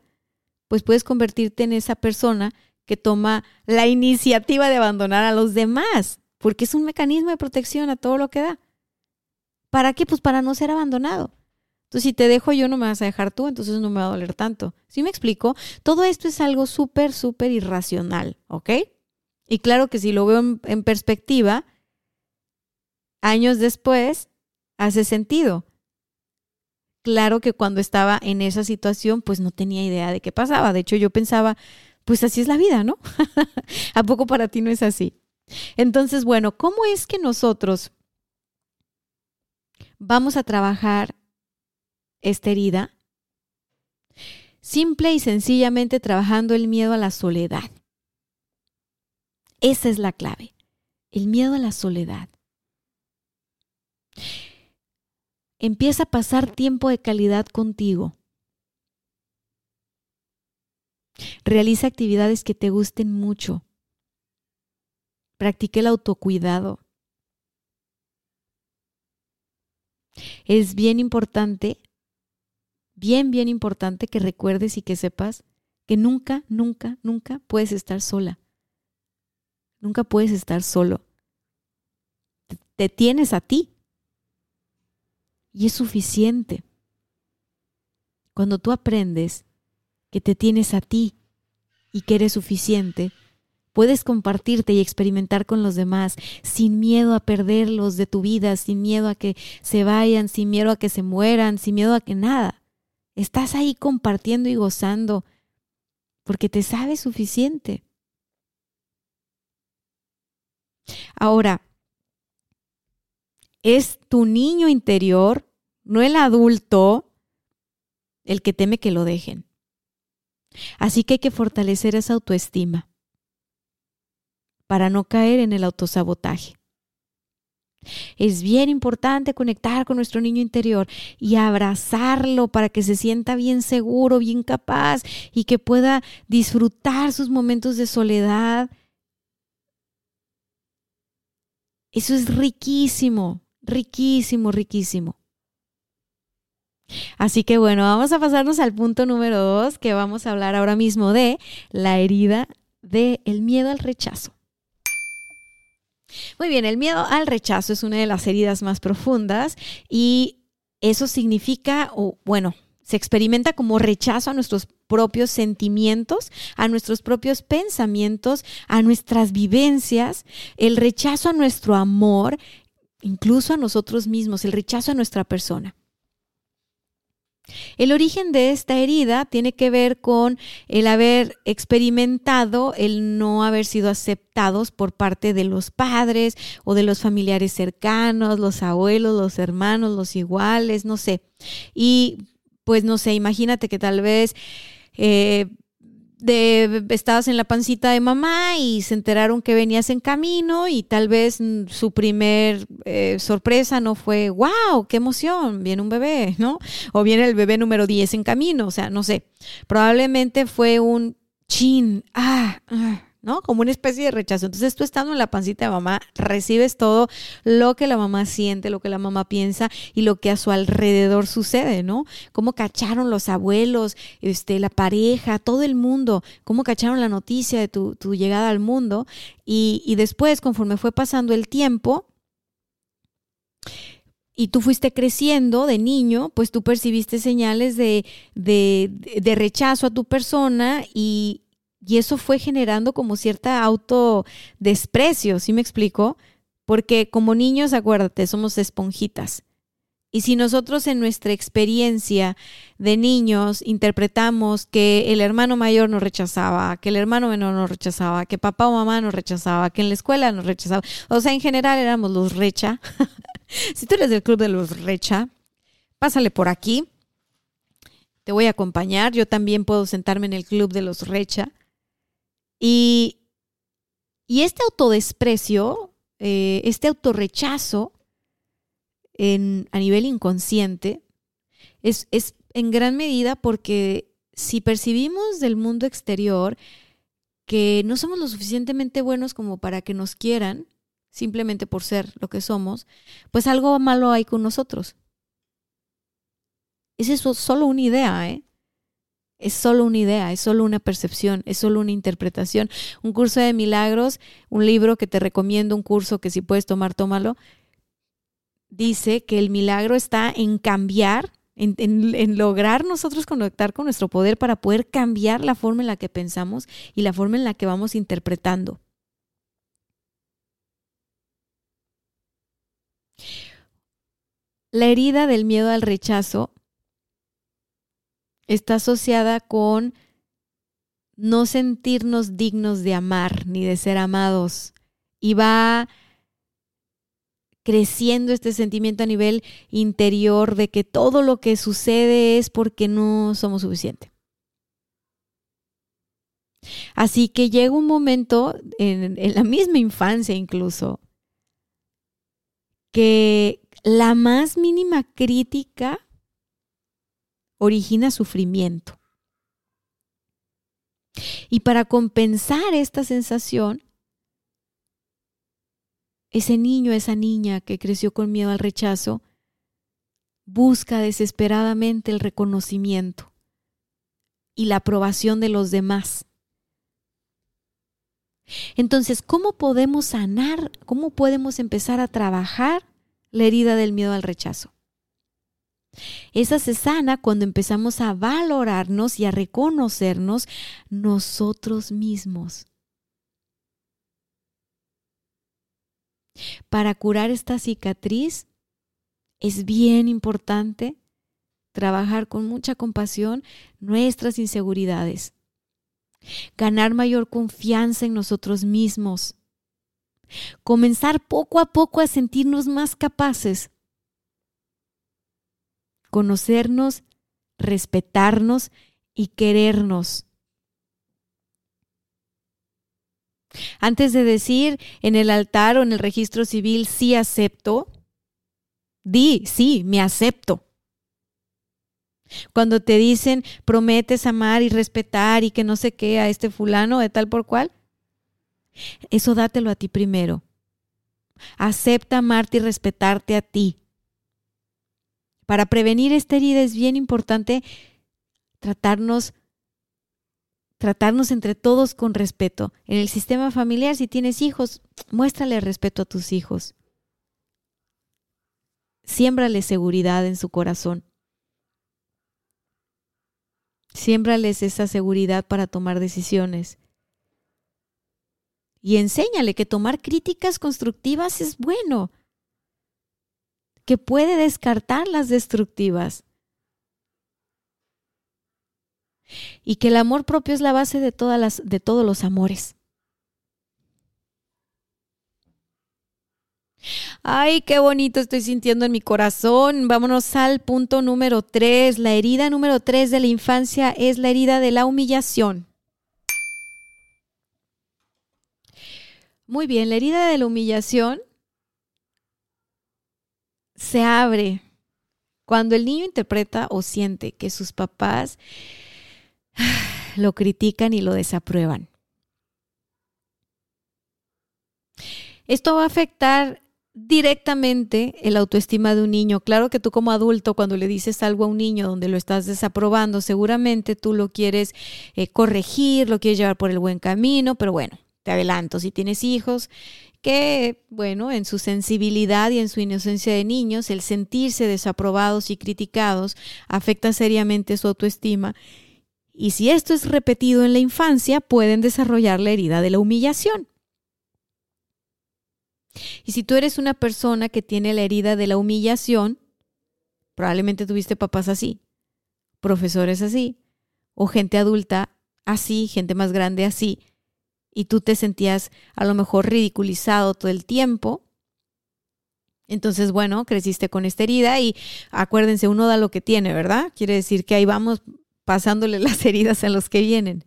pues puedes convertirte en esa persona que toma la iniciativa de abandonar a los demás porque es un mecanismo de protección a todo lo que da. ¿Para qué? Pues para no ser abandonado. Entonces, si te dejo yo, no me vas a dejar tú, entonces no me va a doler tanto. ¿Sí me explico? Todo esto es algo súper, súper irracional, ¿ok? Y claro que si lo veo en, en perspectiva, años después, hace sentido. claro que cuando estaba en esa situación, pues no tenía idea de qué pasaba. De hecho, yo pensaba, pues así es la vida, ¿no? ¿A poco para ti no es así? Entonces, bueno, ¿cómo es que nosotros vamos a trabajar esta herida? Simple y sencillamente trabajando el miedo a la soledad. Esa es la clave, el miedo a la soledad. Empieza a pasar tiempo de calidad contigo. Realiza actividades que te gusten mucho. Practique el autocuidado. Es bien importante, bien, bien importante que recuerdes y que sepas que nunca, nunca, nunca puedes estar sola. Nunca puedes estar solo. Te tienes a ti. Y es suficiente. Cuando tú aprendes que te tienes a ti y que eres suficiente, puedes compartirte y experimentar con los demás sin miedo a perderlos de tu vida, sin miedo a que se vayan, sin miedo a que se mueran, sin miedo a que nada. Estás ahí compartiendo y gozando porque te sabes suficiente. Ahora, es tu niño interior, no el adulto, el que teme que lo dejen. Así que hay que fortalecer esa autoestima para no caer en el autosabotaje. Es bien importante conectar con nuestro niño interior y abrazarlo para que se sienta bien seguro, bien capaz y que pueda disfrutar sus momentos de soledad. Eso es riquísimo riquísimo, riquísimo. Así que bueno, vamos a pasarnos al punto número dos, que vamos a hablar ahora mismo de la herida del el miedo al rechazo. Muy bien, el miedo al rechazo es una de las heridas más profundas y eso significa, o bueno, se experimenta como rechazo a nuestros propios sentimientos, a nuestros propios pensamientos, a nuestras vivencias, el rechazo a nuestro amor, incluso a nosotros mismos, el rechazo a nuestra persona. El origen de esta herida tiene que ver con el haber experimentado el no haber sido aceptados por parte de los padres o de los familiares cercanos, los abuelos, los hermanos, los iguales, no sé. Y pues no sé, imagínate que tal vez eh, de estabas en la pancita de mamá y se enteraron que venías en camino y tal vez su primer eh, sorpresa no fue, wow, qué emoción, viene un bebé, ¿no? O viene el bebé número 10 en camino, o sea, no sé, probablemente fue un chin, ah, ah ¿no? Como una especie de rechazo. Entonces tú estando en la pancita de mamá, recibes todo lo que la mamá siente, lo que la mamá piensa y lo que a su alrededor sucede, ¿no? Cómo cacharon los abuelos, este, la pareja, todo el mundo, cómo cacharon la noticia de tu, llegada al mundo. Y, y después, conforme fue pasando el tiempo, y tú fuiste creciendo de niño, pues tú percibiste señales de, de, de, rechazo a tu persona y, y eso fue generando como cierta autodesprecio, ¿sí me explico? Porque como niños, acuérdate, somos esponjitas. Y si nosotros en nuestra experiencia de niños interpretamos que el hermano mayor nos rechazaba, que el hermano menor nos rechazaba, que papá o mamá nos rechazaba, que en la escuela nos rechazaba, o sea, en general éramos los recha. si tú eres del club de los recha, pásale por aquí. Te voy a acompañar. Yo también puedo sentarme en el club de los recha. Y, este autodesprecio, eh, este autorrechazo en, a nivel inconsciente es, es en gran medida porque si percibimos del mundo exterior que no somos lo suficientemente buenos como para que nos quieran, simplemente por ser lo que somos, pues algo malo hay con nosotros. Es eso solo una idea, ¿eh? Es solo una idea, es solo una percepción, es solo una interpretación. Un curso de milagros, un libro que te recomiendo, un curso que si puedes tomar, tómalo, dice que el milagro está en cambiar, en, lograr nosotros conectar con nuestro poder para poder cambiar la forma en la que pensamos y la forma en la que vamos interpretando. La herida del miedo al rechazo está asociada con no sentirnos dignos de amar ni de ser amados. Y va creciendo este sentimiento a nivel interior de que todo lo que sucede es porque no somos suficientes. Así que llega un momento, en, en, la misma infancia incluso, que la más mínima crítica origina sufrimiento. Y para compensar esta sensación, ese niño, esa niña que creció con miedo al rechazo, busca desesperadamente el reconocimiento y la aprobación de los demás. Entonces, ¿cómo podemos sanar? ¿Cómo podemos empezar a trabajar la herida del miedo al rechazo? Esa se sana cuando empezamos a valorarnos y a reconocernos nosotros mismos. Para curar esta cicatriz es bien importante trabajar con mucha compasión nuestras inseguridades, ganar mayor confianza en nosotros mismos, comenzar poco a poco a sentirnos más capaces, conocernos, respetarnos y querernos. Antes de decir en el altar o en el registro civil sí acepto, di sí, me acepto. Cuando te dicen prometes amar y respetar y que no sé qué a este fulano de tal por cual, eso dátelo a ti primero. Acepta amarte y respetarte a ti. Para prevenir esta herida es bien importante tratarnos tratarnos entre todos con respeto. En el sistema familiar, si tienes hijos, muéstrale respeto a tus hijos. Siémbrale seguridad en su corazón. Siémbrales esa seguridad para tomar decisiones. Y enséñale que tomar críticas constructivas es bueno, que puede descartar las destructivas. y que el amor propio es la base de, todas las, de todos los amores. Ay, qué bonito estoy sintiendo en mi corazón. Vámonos al punto número tres. La herida número tres de la infancia es la herida de la humillación. Muy bien, la herida de la humillación se abre cuando el niño interpreta o siente que sus papás lo critican y lo desaprueban. Esto va a afectar directamente el autoestima de un niño. Claro que tú como adulto, cuando le dices algo a un niño donde lo estás desaprobando, seguramente tú lo quieres eh, corregir, lo quieres llevar por el buen camino, pero bueno, te adelanto, si tienes hijos, que, bueno, en su sensibilidad y en su inocencia de niños, el sentirse desaprobados y criticados afecta seriamente su autoestima y si esto es repetido en la infancia, pueden desarrollar la herida de la humillación. Y si tú eres una persona que tiene la herida de la humillación, probablemente tuviste papás así, profesores así, o gente adulta así, gente más grande así, y tú te sentías a lo mejor ridiculizado todo el tiempo. Entonces, bueno, creciste con esta herida y acuérdense, uno da lo que tiene, ¿verdad? Quiere decir que ahí vamos pasándole las heridas a los que vienen.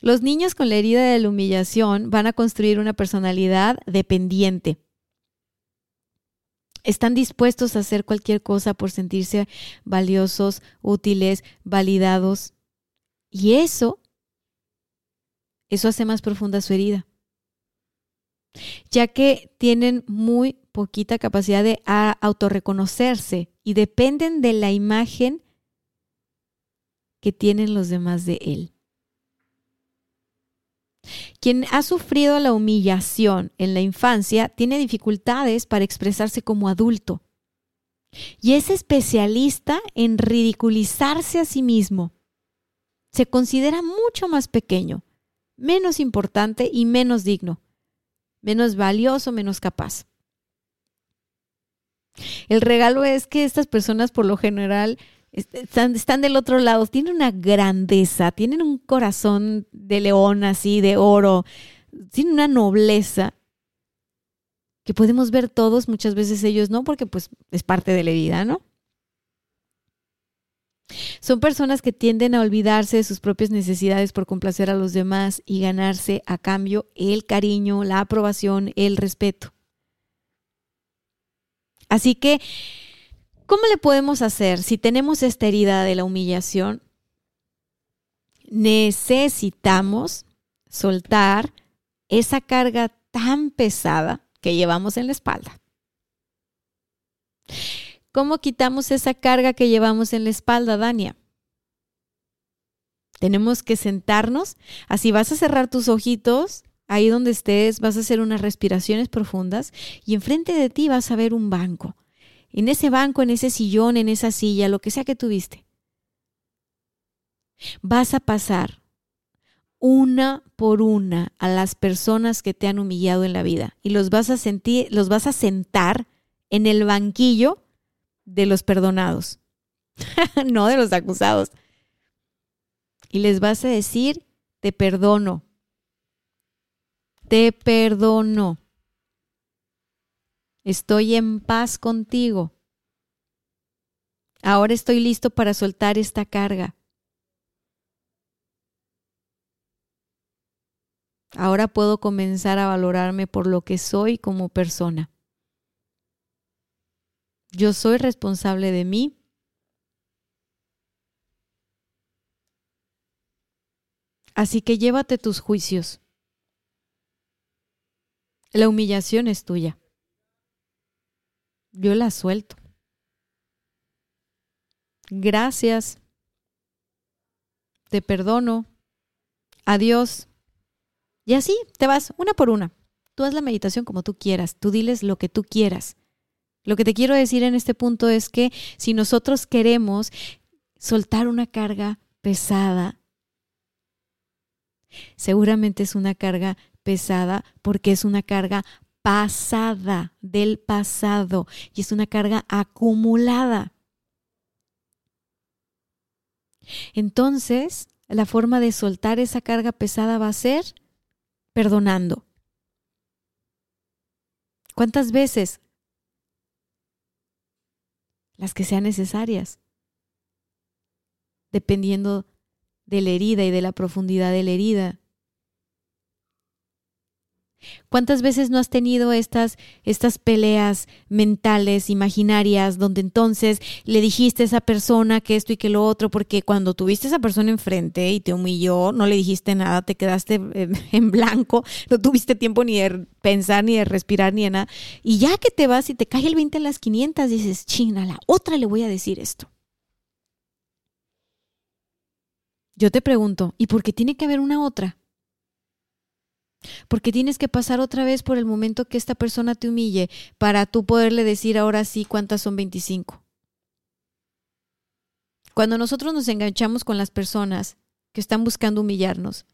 Los niños con la herida de la humillación van a construir una personalidad dependiente. Están dispuestos a hacer cualquier cosa por sentirse valiosos, útiles, validados. Y eso, eso hace más profunda su herida. Ya que tienen muy poquita capacidad de autorreconocerse y dependen de la imagen que tienen los demás de él. Quien ha sufrido la humillación en la infancia tiene dificultades para expresarse como adulto y es especialista en ridiculizarse a sí mismo. Se considera mucho más pequeño, menos importante y menos digno, menos valioso, menos capaz. El regalo es que estas personas por lo general están, del otro lado, tienen una grandeza, tienen un corazón de león así, de oro, tienen una nobleza que podemos ver todos, muchas veces ellos no, porque pues es parte de la vida, ¿no? Son personas que tienden a olvidarse de sus propias necesidades por complacer a los demás y ganarse a cambio el cariño, la aprobación, el respeto. Así que, ¿cómo le podemos hacer si tenemos esta herida de la humillación? Necesitamos soltar esa carga tan pesada que llevamos en la espalda. ¿Cómo quitamos esa carga que llevamos en la espalda, Dania? Tenemos que sentarnos, así vas a cerrar tus ojitos, ahí donde estés, vas a hacer unas respiraciones profundas y enfrente de ti vas a ver un banco. En ese banco, en ese sillón, en esa silla, lo que sea que tuviste, vas a pasar una por una a las personas que te han humillado en la vida y los vas a sentir, los vas a sentar en el banquillo de los perdonados, no de los acusados. Y les vas a decir, te perdono, te perdono, estoy en paz contigo. Ahora estoy listo para soltar esta carga. Ahora puedo comenzar a valorarme por lo que soy como persona. Yo soy responsable de mí. Así que llévate tus juicios. La humillación es tuya. Yo la suelto. Gracias. Te perdono. Adiós. Y así te vas una por una. Tú haz la meditación como tú quieras, tú diles lo que tú quieras. Lo que te quiero decir en este punto es que si nosotros queremos soltar una carga pesada, seguramente es una carga pesada porque es una carga pasada del pasado y es una carga acumulada. Entonces, la forma de soltar esa carga pesada va a ser perdonando. ¿Cuántas veces? Las que sean necesarias, dependiendo de la herida y de la profundidad de la herida. ¿Cuántas veces no has tenido estas, estas peleas mentales, imaginarias, donde entonces le dijiste a esa persona que esto y que lo otro, porque cuando tuviste a esa persona enfrente y te humilló, no le dijiste nada, te quedaste en blanco, no tuviste tiempo ni de pensar, ni de respirar, ni de nada. Y ya que te vas y te cae el 20 en las 500, dices, china, la otra le voy a decir esto. Yo te pregunto, ¿y por qué tiene que haber una otra? Porque tienes que pasar otra vez por el momento que esta persona te humille para tú poderle decir ahora sí cuántas son 25. Cuando nosotros nos enganchamos con las personas que están buscando humillarnos,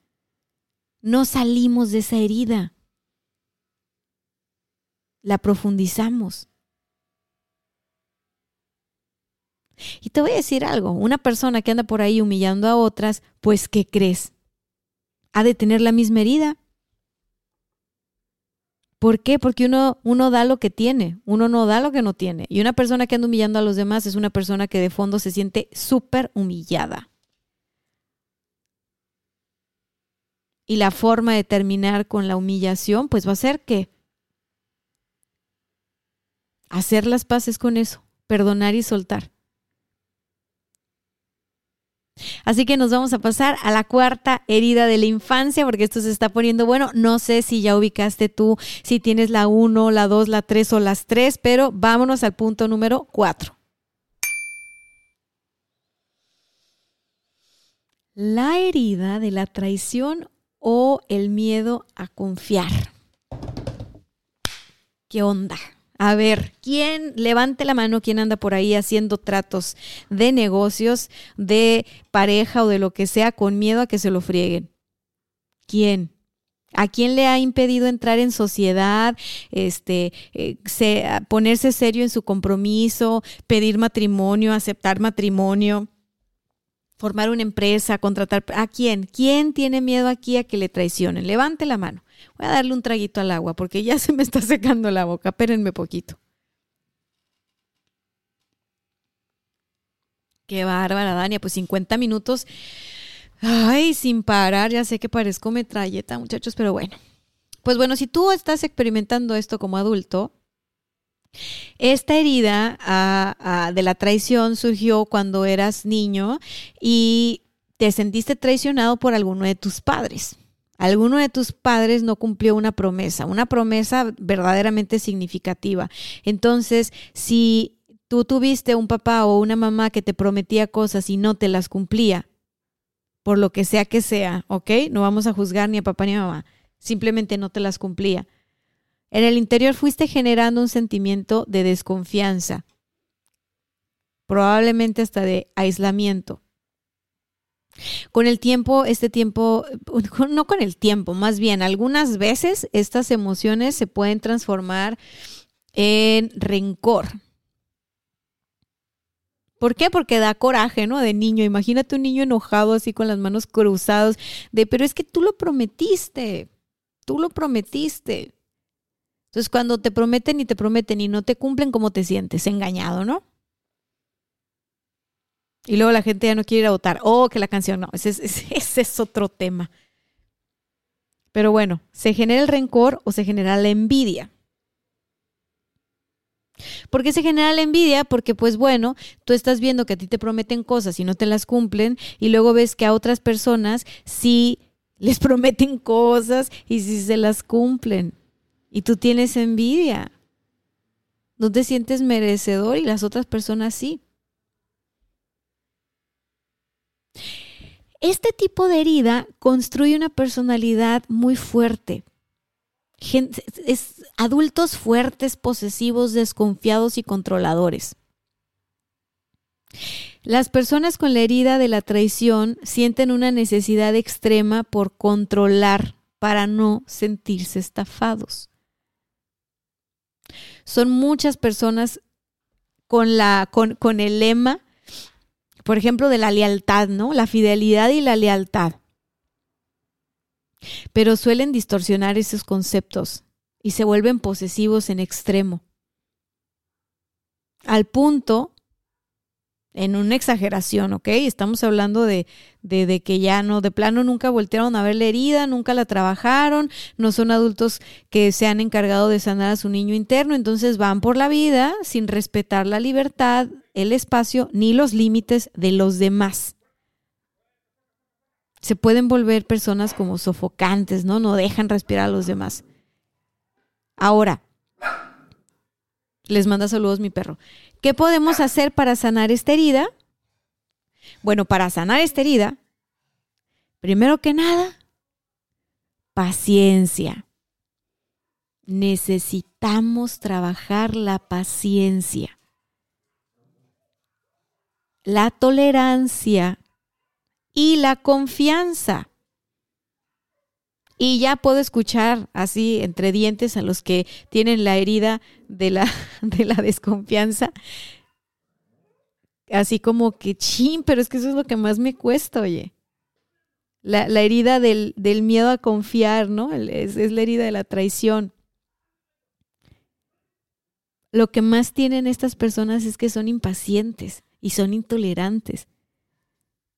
no salimos de esa herida. La profundizamos. Y te voy a decir algo, una persona que anda por ahí humillando a otras, pues ¿qué crees? Ha de tener la misma herida. ¿Por qué? Porque uno, uno da lo que tiene, uno no da lo que no tiene. Y una persona que anda humillando a los demás es una persona que de fondo se siente súper humillada. Y la forma de terminar con la humillación, pues va a ser que hacer las paces con eso, perdonar y soltar. Así que nos vamos a pasar a la cuarta herida de la infancia, porque esto se está poniendo bueno. No sé si ya ubicaste tú, si tienes la 1, la 2, la 3 o las 3, pero vámonos al punto número 4. La herida de la traición o el miedo a confiar. ¿Qué onda? A ver, ¿quién levante la mano, quién anda por ahí haciendo tratos de negocios, de pareja o de lo que sea con miedo a que se lo frieguen? ¿Quién? ¿A quién le ha impedido entrar en sociedad, este, eh, ponerse serio en su compromiso, pedir matrimonio, aceptar matrimonio, formar una empresa, contratar? ¿A quién? ¿Quién tiene miedo aquí a que le traicionen? Levante la mano. Voy a darle un traguito al agua porque ya se me está secando la boca. Espérenme poquito. Qué bárbara, Dania. Pues 50 minutos Ay, sin parar, ya sé que parezco metralleta, muchachos, pero bueno. Pues bueno, si tú estás experimentando esto como adulto, esta herida de la traición surgió cuando eras niño y te sentiste traicionado por alguno de tus padres. Alguno de tus padres no cumplió una promesa, una promesa verdaderamente significativa. Entonces, si tú tuviste un papá o una mamá que te prometía cosas y no te las cumplía, por lo que sea que sea, ¿ok? No vamos a juzgar ni a papá ni a mamá, simplemente no te las cumplía. En el interior fuiste generando un sentimiento de desconfianza, probablemente hasta de aislamiento. Con el tiempo, este tiempo, no con el tiempo, más bien, algunas veces estas emociones se pueden transformar en rencor, ¿Por qué? Porque da coraje, ¿no? De niño. Imagínate un niño enojado así con las manos cruzadas, de, pero es que tú lo prometiste, tú lo prometiste. Entonces, cuando te prometen y te prometen y no te cumplen, ¿cómo te sientes? Engañado, ¿no? Y luego la gente ya no quiere ir a votar. Oh, que la canción no, ese, ese es otro tema. Pero bueno, se genera el rencor o se genera la envidia. ¿Por qué se genera la envidia? Porque pues bueno, tú estás viendo que a ti te prometen cosas y no te las cumplen y luego ves que a otras personas sí les prometen cosas y sí se las cumplen. Y tú tienes envidia. No te sientes merecedor y las otras personas sí. Este tipo de herida construye una personalidad muy fuerte es adultos fuertes, posesivos, desconfiados y controladores. Las personas con la herida de la traición sienten una necesidad extrema por controlar para no sentirse estafados. Son muchas personas con, la, con, con el lema, por ejemplo, de la lealtad, ¿no? La fidelidad y la lealtad pero suelen distorsionar esos conceptos y se vuelven posesivos en extremo. Al punto, en una exageración, ¿ok? Estamos hablando de, de, que ya no, de plano nunca voltearon a ver la herida, nunca la trabajaron, no son adultos que se han encargado de sanar a su niño interno, entonces van por la vida sin respetar la libertad, el espacio ni los límites de los demás se pueden volver personas como sofocantes, ¿no? No dejan respirar a los demás. Ahora, les manda saludos mi perro. ¿Qué podemos hacer para sanar esta herida? Bueno, para sanar esta herida, primero que nada, paciencia. Necesitamos trabajar la paciencia. La tolerancia y la confianza. Y ya puedo escuchar así entre dientes a los que tienen la herida de la, de la desconfianza. Así como que, chin, pero es que eso es lo que más me cuesta, oye. La, la herida del, del, miedo a confiar, ¿no? Es, es la herida de la traición. Lo que más tienen estas personas es que son impacientes y son intolerantes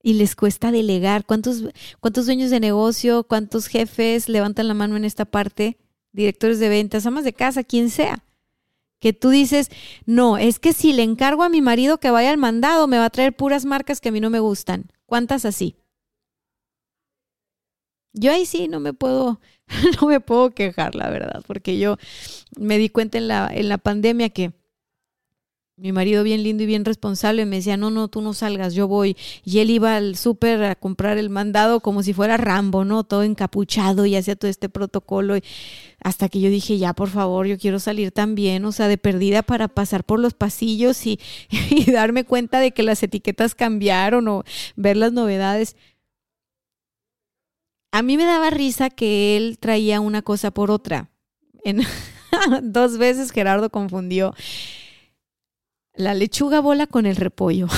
y les cuesta delegar. ¿Cuántos, ¿Cuántos dueños de negocio, cuántos jefes levantan la mano en esta parte? Directores de ventas, amas de casa, quien sea. Que tú dices, no, es que si le encargo a mi marido que vaya al mandado, me va a traer puras marcas que a mí no me gustan. ¿Cuántas así? Yo ahí sí no me puedo, no me puedo quejar, la verdad, porque yo me di cuenta en la, en la pandemia que mi marido bien lindo y bien responsable me decía, no, no, tú no salgas, yo voy. Y él iba al súper a comprar el mandado como si fuera Rambo, ¿no? Todo encapuchado y hacía todo este protocolo. Hasta que yo dije, ya, por favor, yo quiero salir también, o sea, de perdida para pasar por los pasillos y, y darme cuenta de que las etiquetas cambiaron o ver las novedades. a mí me daba risa que él traía una cosa por otra. En, dos veces Gerardo confundió la lechuga bola con el repollo.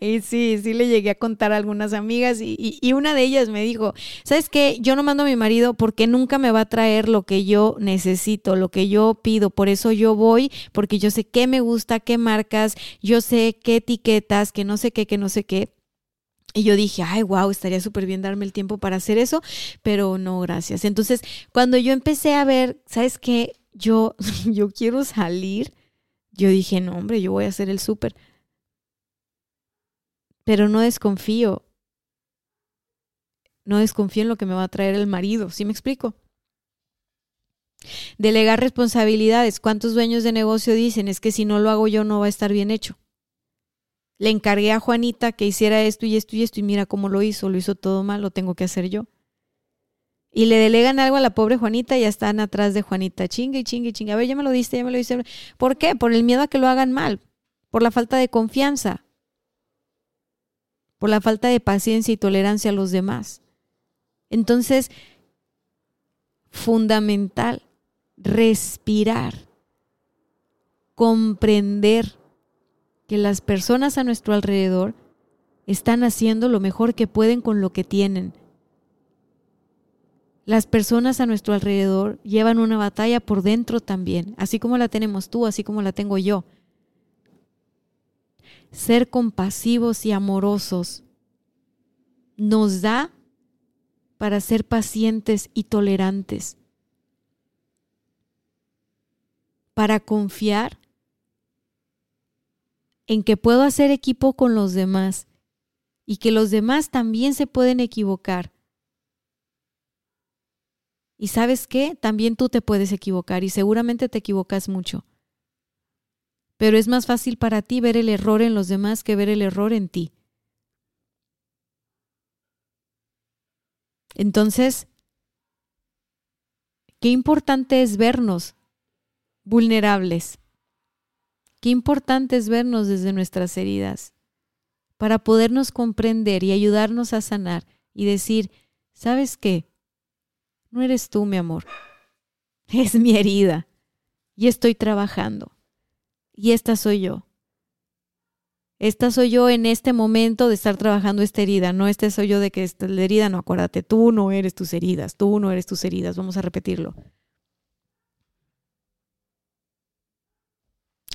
Y sí, sí le llegué a contar a algunas amigas y, y, una de ellas me dijo, ¿sabes qué? Yo no mando a mi marido porque nunca me va a traer lo que yo necesito, lo que yo pido. Por eso yo voy, porque yo sé qué me gusta, qué marcas, yo sé qué etiquetas, que no sé qué, que no sé qué. Y yo dije, ay, wow, estaría súper bien darme el tiempo para hacer eso, pero no, gracias. Entonces, cuando yo empecé a ver, ¿sabes qué? Yo, yo quiero salir, yo dije, no, hombre, yo voy a hacer el súper pero no desconfío. No desconfío en lo que me va a traer el marido, ¿sí me explico? Delegar responsabilidades. ¿Cuántos dueños de negocio dicen es que si no lo hago yo no va a estar bien hecho? Le encargué a Juanita que hiciera esto y esto y esto y mira cómo lo hizo, lo hizo todo mal, lo tengo que hacer yo. Y le delegan algo a la pobre Juanita y ya están atrás de Juanita, chingue y chingue y chingue. A ver, ya me lo diste, ya me lo diste. ¿Por qué? Por el miedo a que lo hagan mal, por la falta de confianza por la falta de paciencia y tolerancia a los demás. Entonces, fundamental, respirar, comprender que las personas a nuestro alrededor están haciendo lo mejor que pueden con lo que tienen. Las personas a nuestro alrededor llevan una batalla por dentro también, así como la tenemos tú, así como la tengo yo ser compasivos y amorosos nos da para ser pacientes y tolerantes, para confiar en que puedo hacer equipo con los demás y que los demás también se pueden equivocar. Y sabes qué, también tú te puedes equivocar y seguramente te equivocas mucho pero es más fácil para ti ver el error en los demás que ver el error en ti. Entonces, qué importante es vernos vulnerables. Qué importante es vernos desde nuestras heridas para podernos comprender y ayudarnos a sanar y decir, ¿sabes qué? No eres tú, mi amor. Es mi herida y estoy trabajando y esta soy yo. Esta soy yo en este momento de estar trabajando esta herida, no este soy yo de que esta la herida, no, acuérdate, tú no eres tus heridas, tú no eres tus heridas, vamos a repetirlo.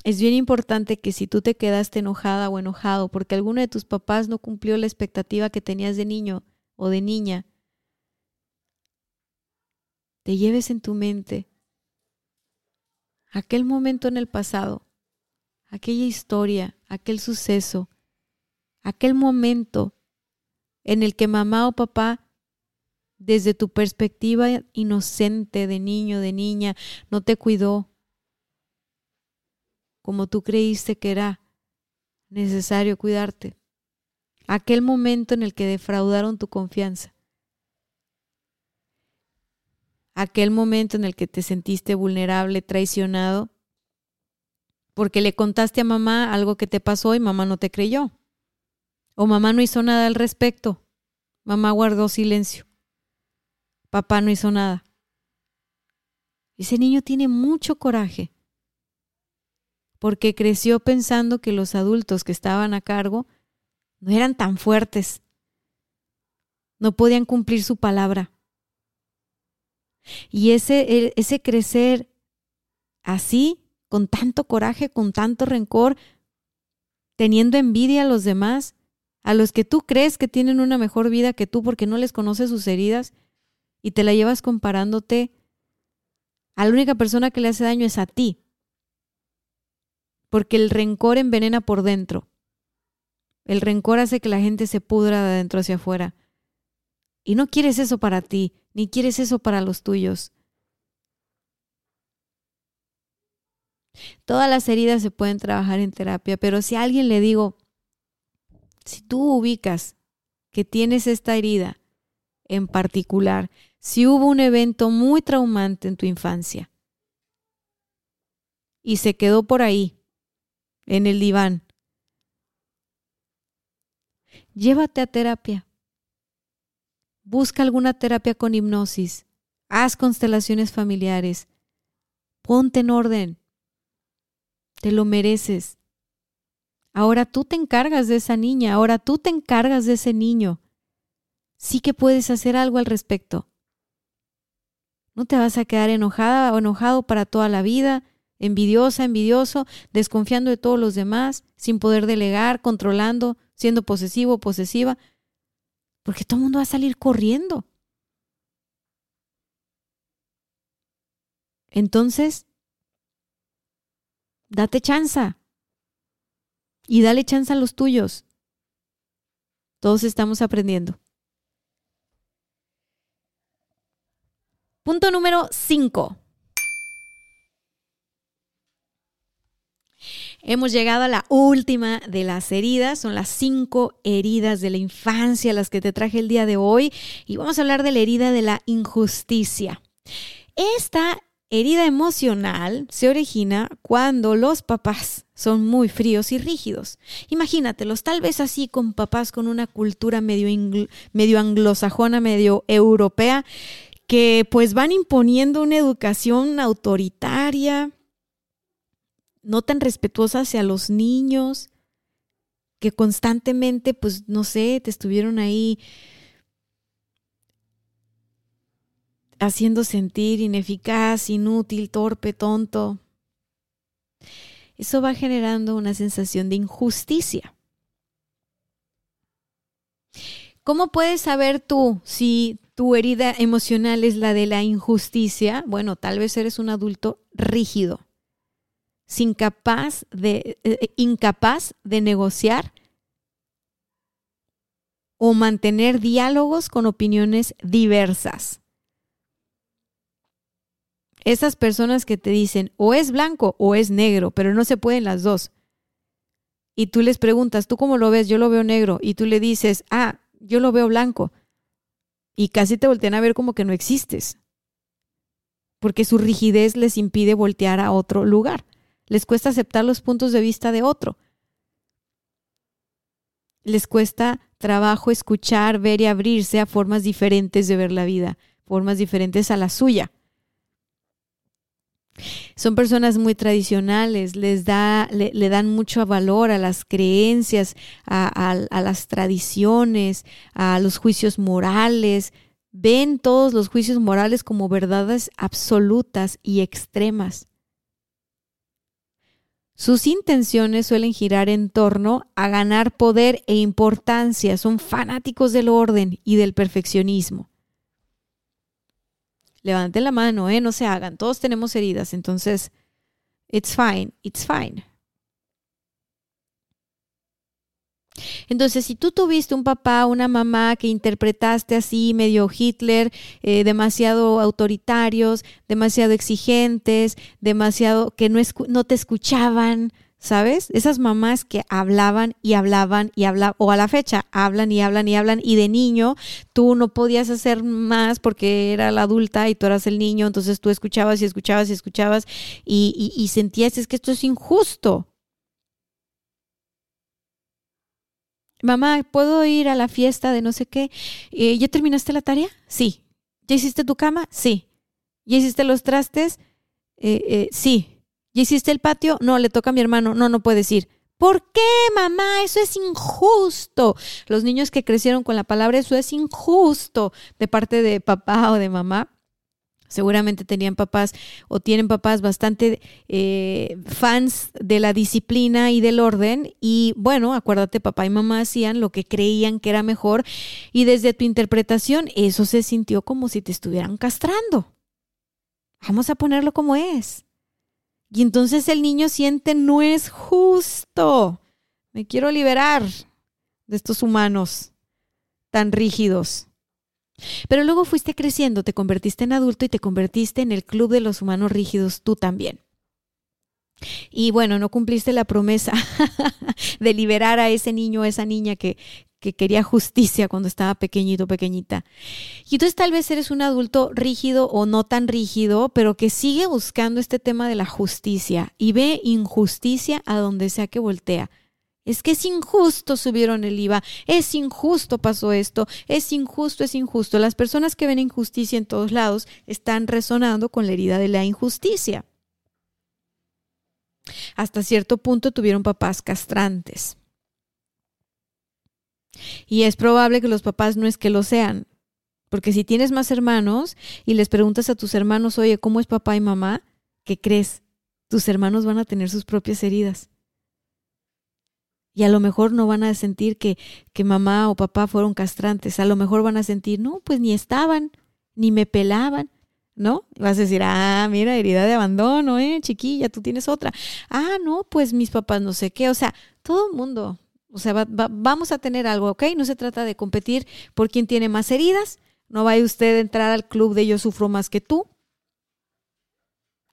Es bien importante que si tú te quedaste enojada o enojado porque alguno de tus papás no cumplió la expectativa que tenías de niño o de niña, te lleves en tu mente aquel momento en el pasado aquella historia, aquel suceso, aquel momento en el que mamá o papá, desde tu perspectiva inocente de niño, de niña, no te cuidó como tú creíste que era necesario cuidarte. Aquel momento en el que defraudaron tu confianza. Aquel momento en el que te sentiste vulnerable, traicionado porque le contaste a mamá algo que te pasó y mamá no te creyó. O mamá no hizo nada al respecto. Mamá guardó silencio. Papá no hizo nada. Ese niño tiene mucho coraje porque creció pensando que los adultos que estaban a cargo no eran tan fuertes, no podían cumplir su palabra. Y ese, ese crecer así con tanto coraje, con tanto rencor, teniendo envidia a los demás, a los que tú crees que tienen una mejor vida que tú porque no les conoces sus heridas y te la llevas comparándote a la única persona que le hace daño es a ti. Porque el rencor envenena por dentro. El rencor hace que la gente se pudra de adentro hacia afuera. Y no quieres eso para ti, ni quieres eso para los tuyos. Todas las heridas se pueden trabajar en terapia, pero si a alguien le digo, si tú ubicas que tienes esta herida en particular, si hubo un evento muy traumante en tu infancia y se quedó por ahí, en el diván, llévate a terapia. Busca alguna terapia con hipnosis. Haz constelaciones familiares. Ponte en orden. Te lo mereces. Ahora tú te encargas de esa niña, ahora tú te encargas de ese niño. Sí que puedes hacer algo al respecto. No te vas a quedar enojada o enojado para toda la vida, envidiosa, envidioso, desconfiando de todos los demás, sin poder delegar, controlando, siendo posesivo posesiva, porque todo el mundo va a salir corriendo. Entonces, date chanza y dale chance a los tuyos. Todos estamos aprendiendo. Punto número 5. Hemos llegado a la última de las heridas, son las cinco heridas de la infancia las que te traje el día de hoy y vamos a hablar de la herida de la injusticia. Esta herida emocional se origina cuando los papás son muy fríos y rígidos. Imagínatelos, tal vez así con papás con una cultura medio, anglosajona, medio europea, que pues van imponiendo una educación autoritaria, no tan respetuosa hacia los niños, que constantemente, pues no sé, te estuvieron ahí haciendo sentir ineficaz, inútil, torpe, tonto. Eso va generando una sensación de injusticia. ¿Cómo puedes saber tú si tu herida emocional es la de la injusticia? Bueno, tal vez eres un adulto rígido incapaz de, eh, eh, incapaz de negociar o mantener diálogos con opiniones diversas. Esas personas que te dicen o es blanco o es negro, pero no se pueden las dos. Y tú les preguntas, ¿tú cómo lo ves? Yo lo veo negro. Y tú le dices, ah, yo lo veo blanco. Y casi te voltean a ver como que no existes. Porque su rigidez les impide voltear a otro lugar. Les cuesta aceptar los puntos de vista de otro. Les cuesta trabajo escuchar, ver y abrirse a formas diferentes de ver la vida, formas diferentes a la suya. Son personas muy tradicionales, les da, le, dan mucho valor a las creencias, a las tradiciones, a los juicios morales. Ven todos los juicios morales como verdades absolutas y extremas. Sus intenciones suelen girar en torno a ganar poder e importancia. Son fanáticos del orden y del perfeccionismo. Levanten la mano, ¿eh? no se hagan. Todos tenemos heridas, entonces, it's fine, it's fine. Entonces, si tú tuviste un papá, una mamá que interpretaste así, medio Hitler, eh, demasiado autoritarios, demasiado exigentes, demasiado que no, no te escuchaban, ¿sabes? Esas mamás que hablaban y hablaban y hablaban, o a la fecha hablan y hablan y hablan, y de niño tú no podías hacer más porque era la adulta y tú eras el niño, entonces tú escuchabas y escuchabas y escuchabas y, y sentías, es que esto es injusto, mamá, ¿puedo ir a la fiesta de no sé qué? Eh, ¿Ya terminaste la tarea? Sí. ¿Ya hiciste tu cama? Sí. ¿Ya hiciste los trastes? Eh, eh, sí. ¿Ya hiciste el patio? No, le toca a mi hermano. No, no puedes ir. ¿Por qué, mamá? Eso es injusto. Los niños que crecieron con la palabra eso es injusto de parte de papá o de mamá Seguramente tenían papás o tienen papás bastante eh, fans de la disciplina y del orden. Y bueno, acuérdate, papá y mamá hacían lo que creían que era mejor. Y desde tu interpretación, eso se sintió como si te estuvieran castrando. Vamos a ponerlo como es. Y entonces el niño siente, no es justo. Me quiero liberar de estos humanos tan rígidos. Pero luego fuiste creciendo, te convertiste en adulto y te convertiste en el club de los humanos rígidos tú también. Y bueno, no cumpliste la promesa de liberar a ese niño o esa niña que, que quería justicia cuando estaba pequeñito, pequeñita. Y entonces tal vez eres un adulto rígido o no tan rígido, pero que sigue buscando este tema de la justicia y ve injusticia a donde sea que voltea. Es que es injusto subieron el IVA, es injusto pasó esto, es injusto, es injusto. Las personas que ven injusticia en todos lados están resonando con la herida de la injusticia. Hasta cierto punto tuvieron papás castrantes. Y es probable que los papás no es que lo sean, porque si tienes más hermanos y les preguntas a tus hermanos, oye, ¿cómo es papá y mamá? ¿Qué crees? Tus hermanos van a tener sus propias heridas. Y a lo mejor no van a sentir que, que mamá o papá fueron castrantes. A lo mejor van a sentir, no, pues ni estaban, ni me pelaban, ¿no? Vas a decir, ah, mira, herida de abandono, ¿eh? Chiquilla, tú tienes otra. Ah, no, pues mis papás no sé qué. O sea, todo el mundo. O sea, vamos a tener algo, ¿ok? No se trata de competir por quién tiene más heridas. No vaya usted a entrar al club de yo sufro más que tú.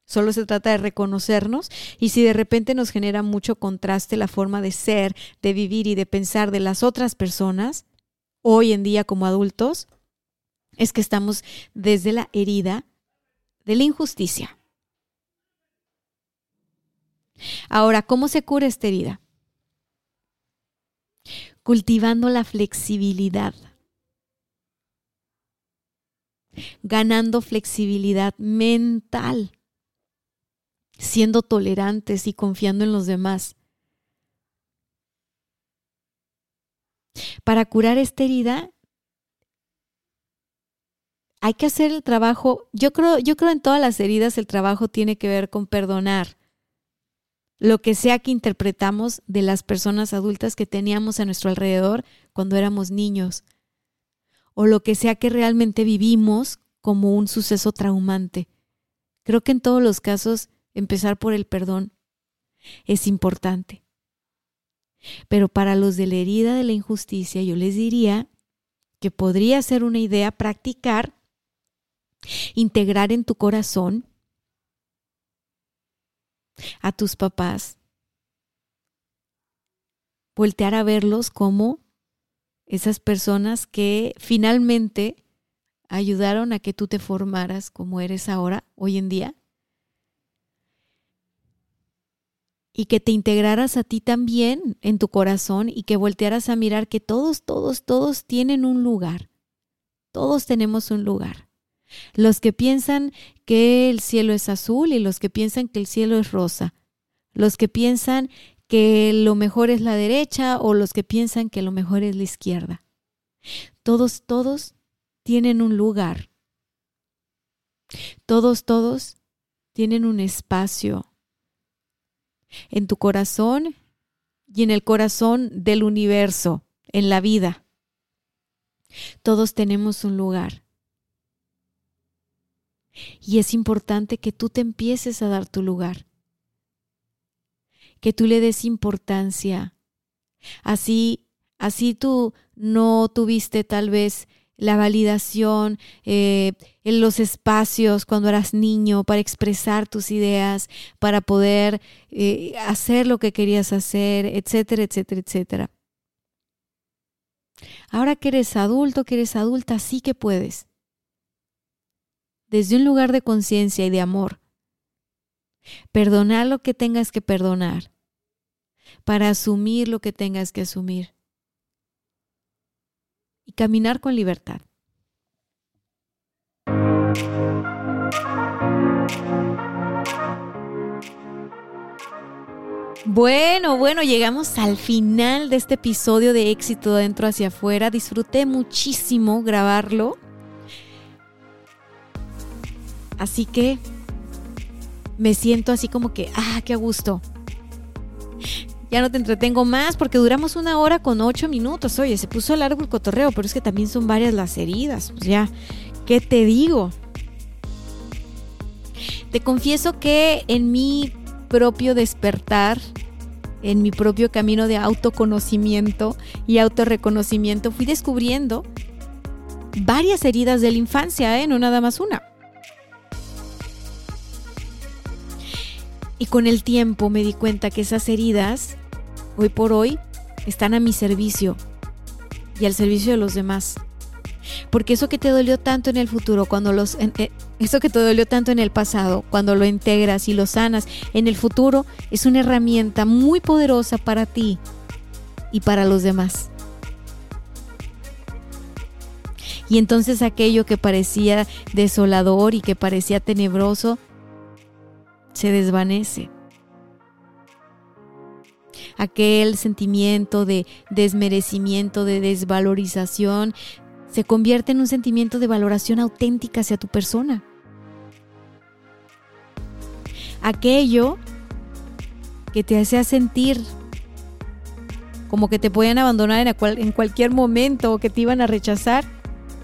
Solo se trata de reconocernos y si de repente nos genera mucho contraste la forma de ser, de vivir y de pensar de las otras personas, hoy en día como adultos, es que estamos desde la herida de la injusticia. Ahora, ¿cómo se cura esta herida? Cultivando la flexibilidad ganando flexibilidad mental siendo tolerantes y confiando en los demás. Para curar esta herida hay que hacer el trabajo, yo creo, yo creo en todas las heridas el trabajo tiene que ver con perdonar lo que sea que interpretamos de las personas adultas que teníamos a nuestro alrededor cuando éramos niños, o lo que sea que realmente vivimos como un suceso traumante. Creo que en todos los casos empezar por el perdón es importante. Pero para los de la herida de la injusticia, yo les diría que podría ser una idea practicar, integrar en tu corazón a tus papás, voltear a verlos como esas personas que finalmente ayudaron a que tú te formaras como eres ahora, hoy en día, y que te integraras a ti también en tu corazón y que voltearas a mirar que todos, todos, todos tienen un lugar. Todos tenemos un lugar. Los que piensan que el cielo es azul y los que piensan que el cielo es rosa. Los que piensan que lo mejor es la derecha o los que piensan que lo mejor es la izquierda. Todos, todos tienen un lugar. Todos, todos tienen un espacio en tu corazón y en el corazón del universo, en la vida. Todos tenemos un lugar. Y es importante que tú te empieces a dar tu lugar, que tú le des importancia. Así, así tú no tuviste tal vez la validación, eh, en los espacios cuando eras niño para expresar tus ideas, para poder eh, hacer lo que querías hacer, etcétera, etcétera, etcétera. Ahora que eres adulto, que eres adulta, sí que puedes. Desde un lugar de conciencia y de amor. Perdonar lo que tengas que perdonar. Para asumir lo que tengas que asumir y caminar con libertad. Bueno, bueno, llegamos al final de este episodio de éxito dentro hacia afuera. Disfruté muchísimo grabarlo. Así que me siento así como que, ah, qué gusto ya no te entretengo más porque duramos una hora con ocho minutos. Oye, se puso largo el cotorreo, pero es que también son varias las heridas. Pues ya, ¿qué te digo? Te confieso que en mi propio despertar, en mi propio camino de autoconocimiento y autorreconocimiento, fui descubriendo varias heridas de la infancia, ¿eh? no nada más una. Y con el tiempo me di cuenta que esas heridas, hoy por hoy, están a mi servicio y al servicio de los demás. Porque eso que te dolió tanto en el futuro, cuando los eh, eso que te dolió tanto en el pasado, cuando lo integras y lo sanas en el futuro, es una herramienta muy poderosa para ti y para los demás. Y entonces aquello que parecía desolador y que parecía tenebroso se desvanece. Aquel sentimiento de desmerecimiento, de desvalorización, se convierte en un sentimiento de valoración auténtica hacia tu persona. Aquello que te hacía sentir como que te podían abandonar en, en cualquier momento o que te iban a rechazar,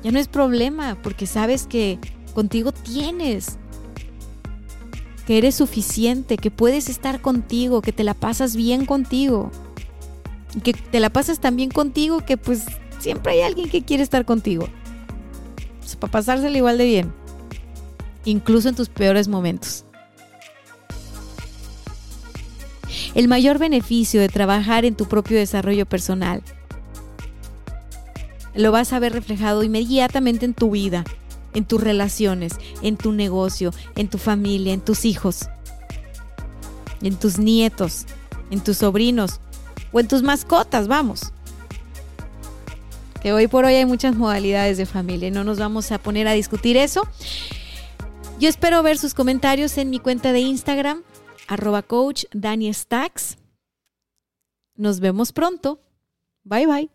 ya no es problema, porque sabes que contigo tienes, que eres suficiente, que puedes estar contigo, que te la pasas bien contigo. Que te la pasas tan bien contigo que pues siempre hay alguien que quiere estar contigo. para pasársela igual de bien. Incluso en tus peores momentos. El mayor beneficio de trabajar en tu propio desarrollo personal lo vas a ver reflejado inmediatamente en tu vida, en tus relaciones, en tu negocio, en tu familia, en tus hijos, en tus nietos, en tus sobrinos o en tus mascotas, vamos. Que hoy por hoy hay muchas modalidades de familia y no nos vamos a poner a discutir eso. Yo espero ver sus comentarios en mi cuenta de Instagram, arroba coach Dani. Nos vemos pronto. Bye bye.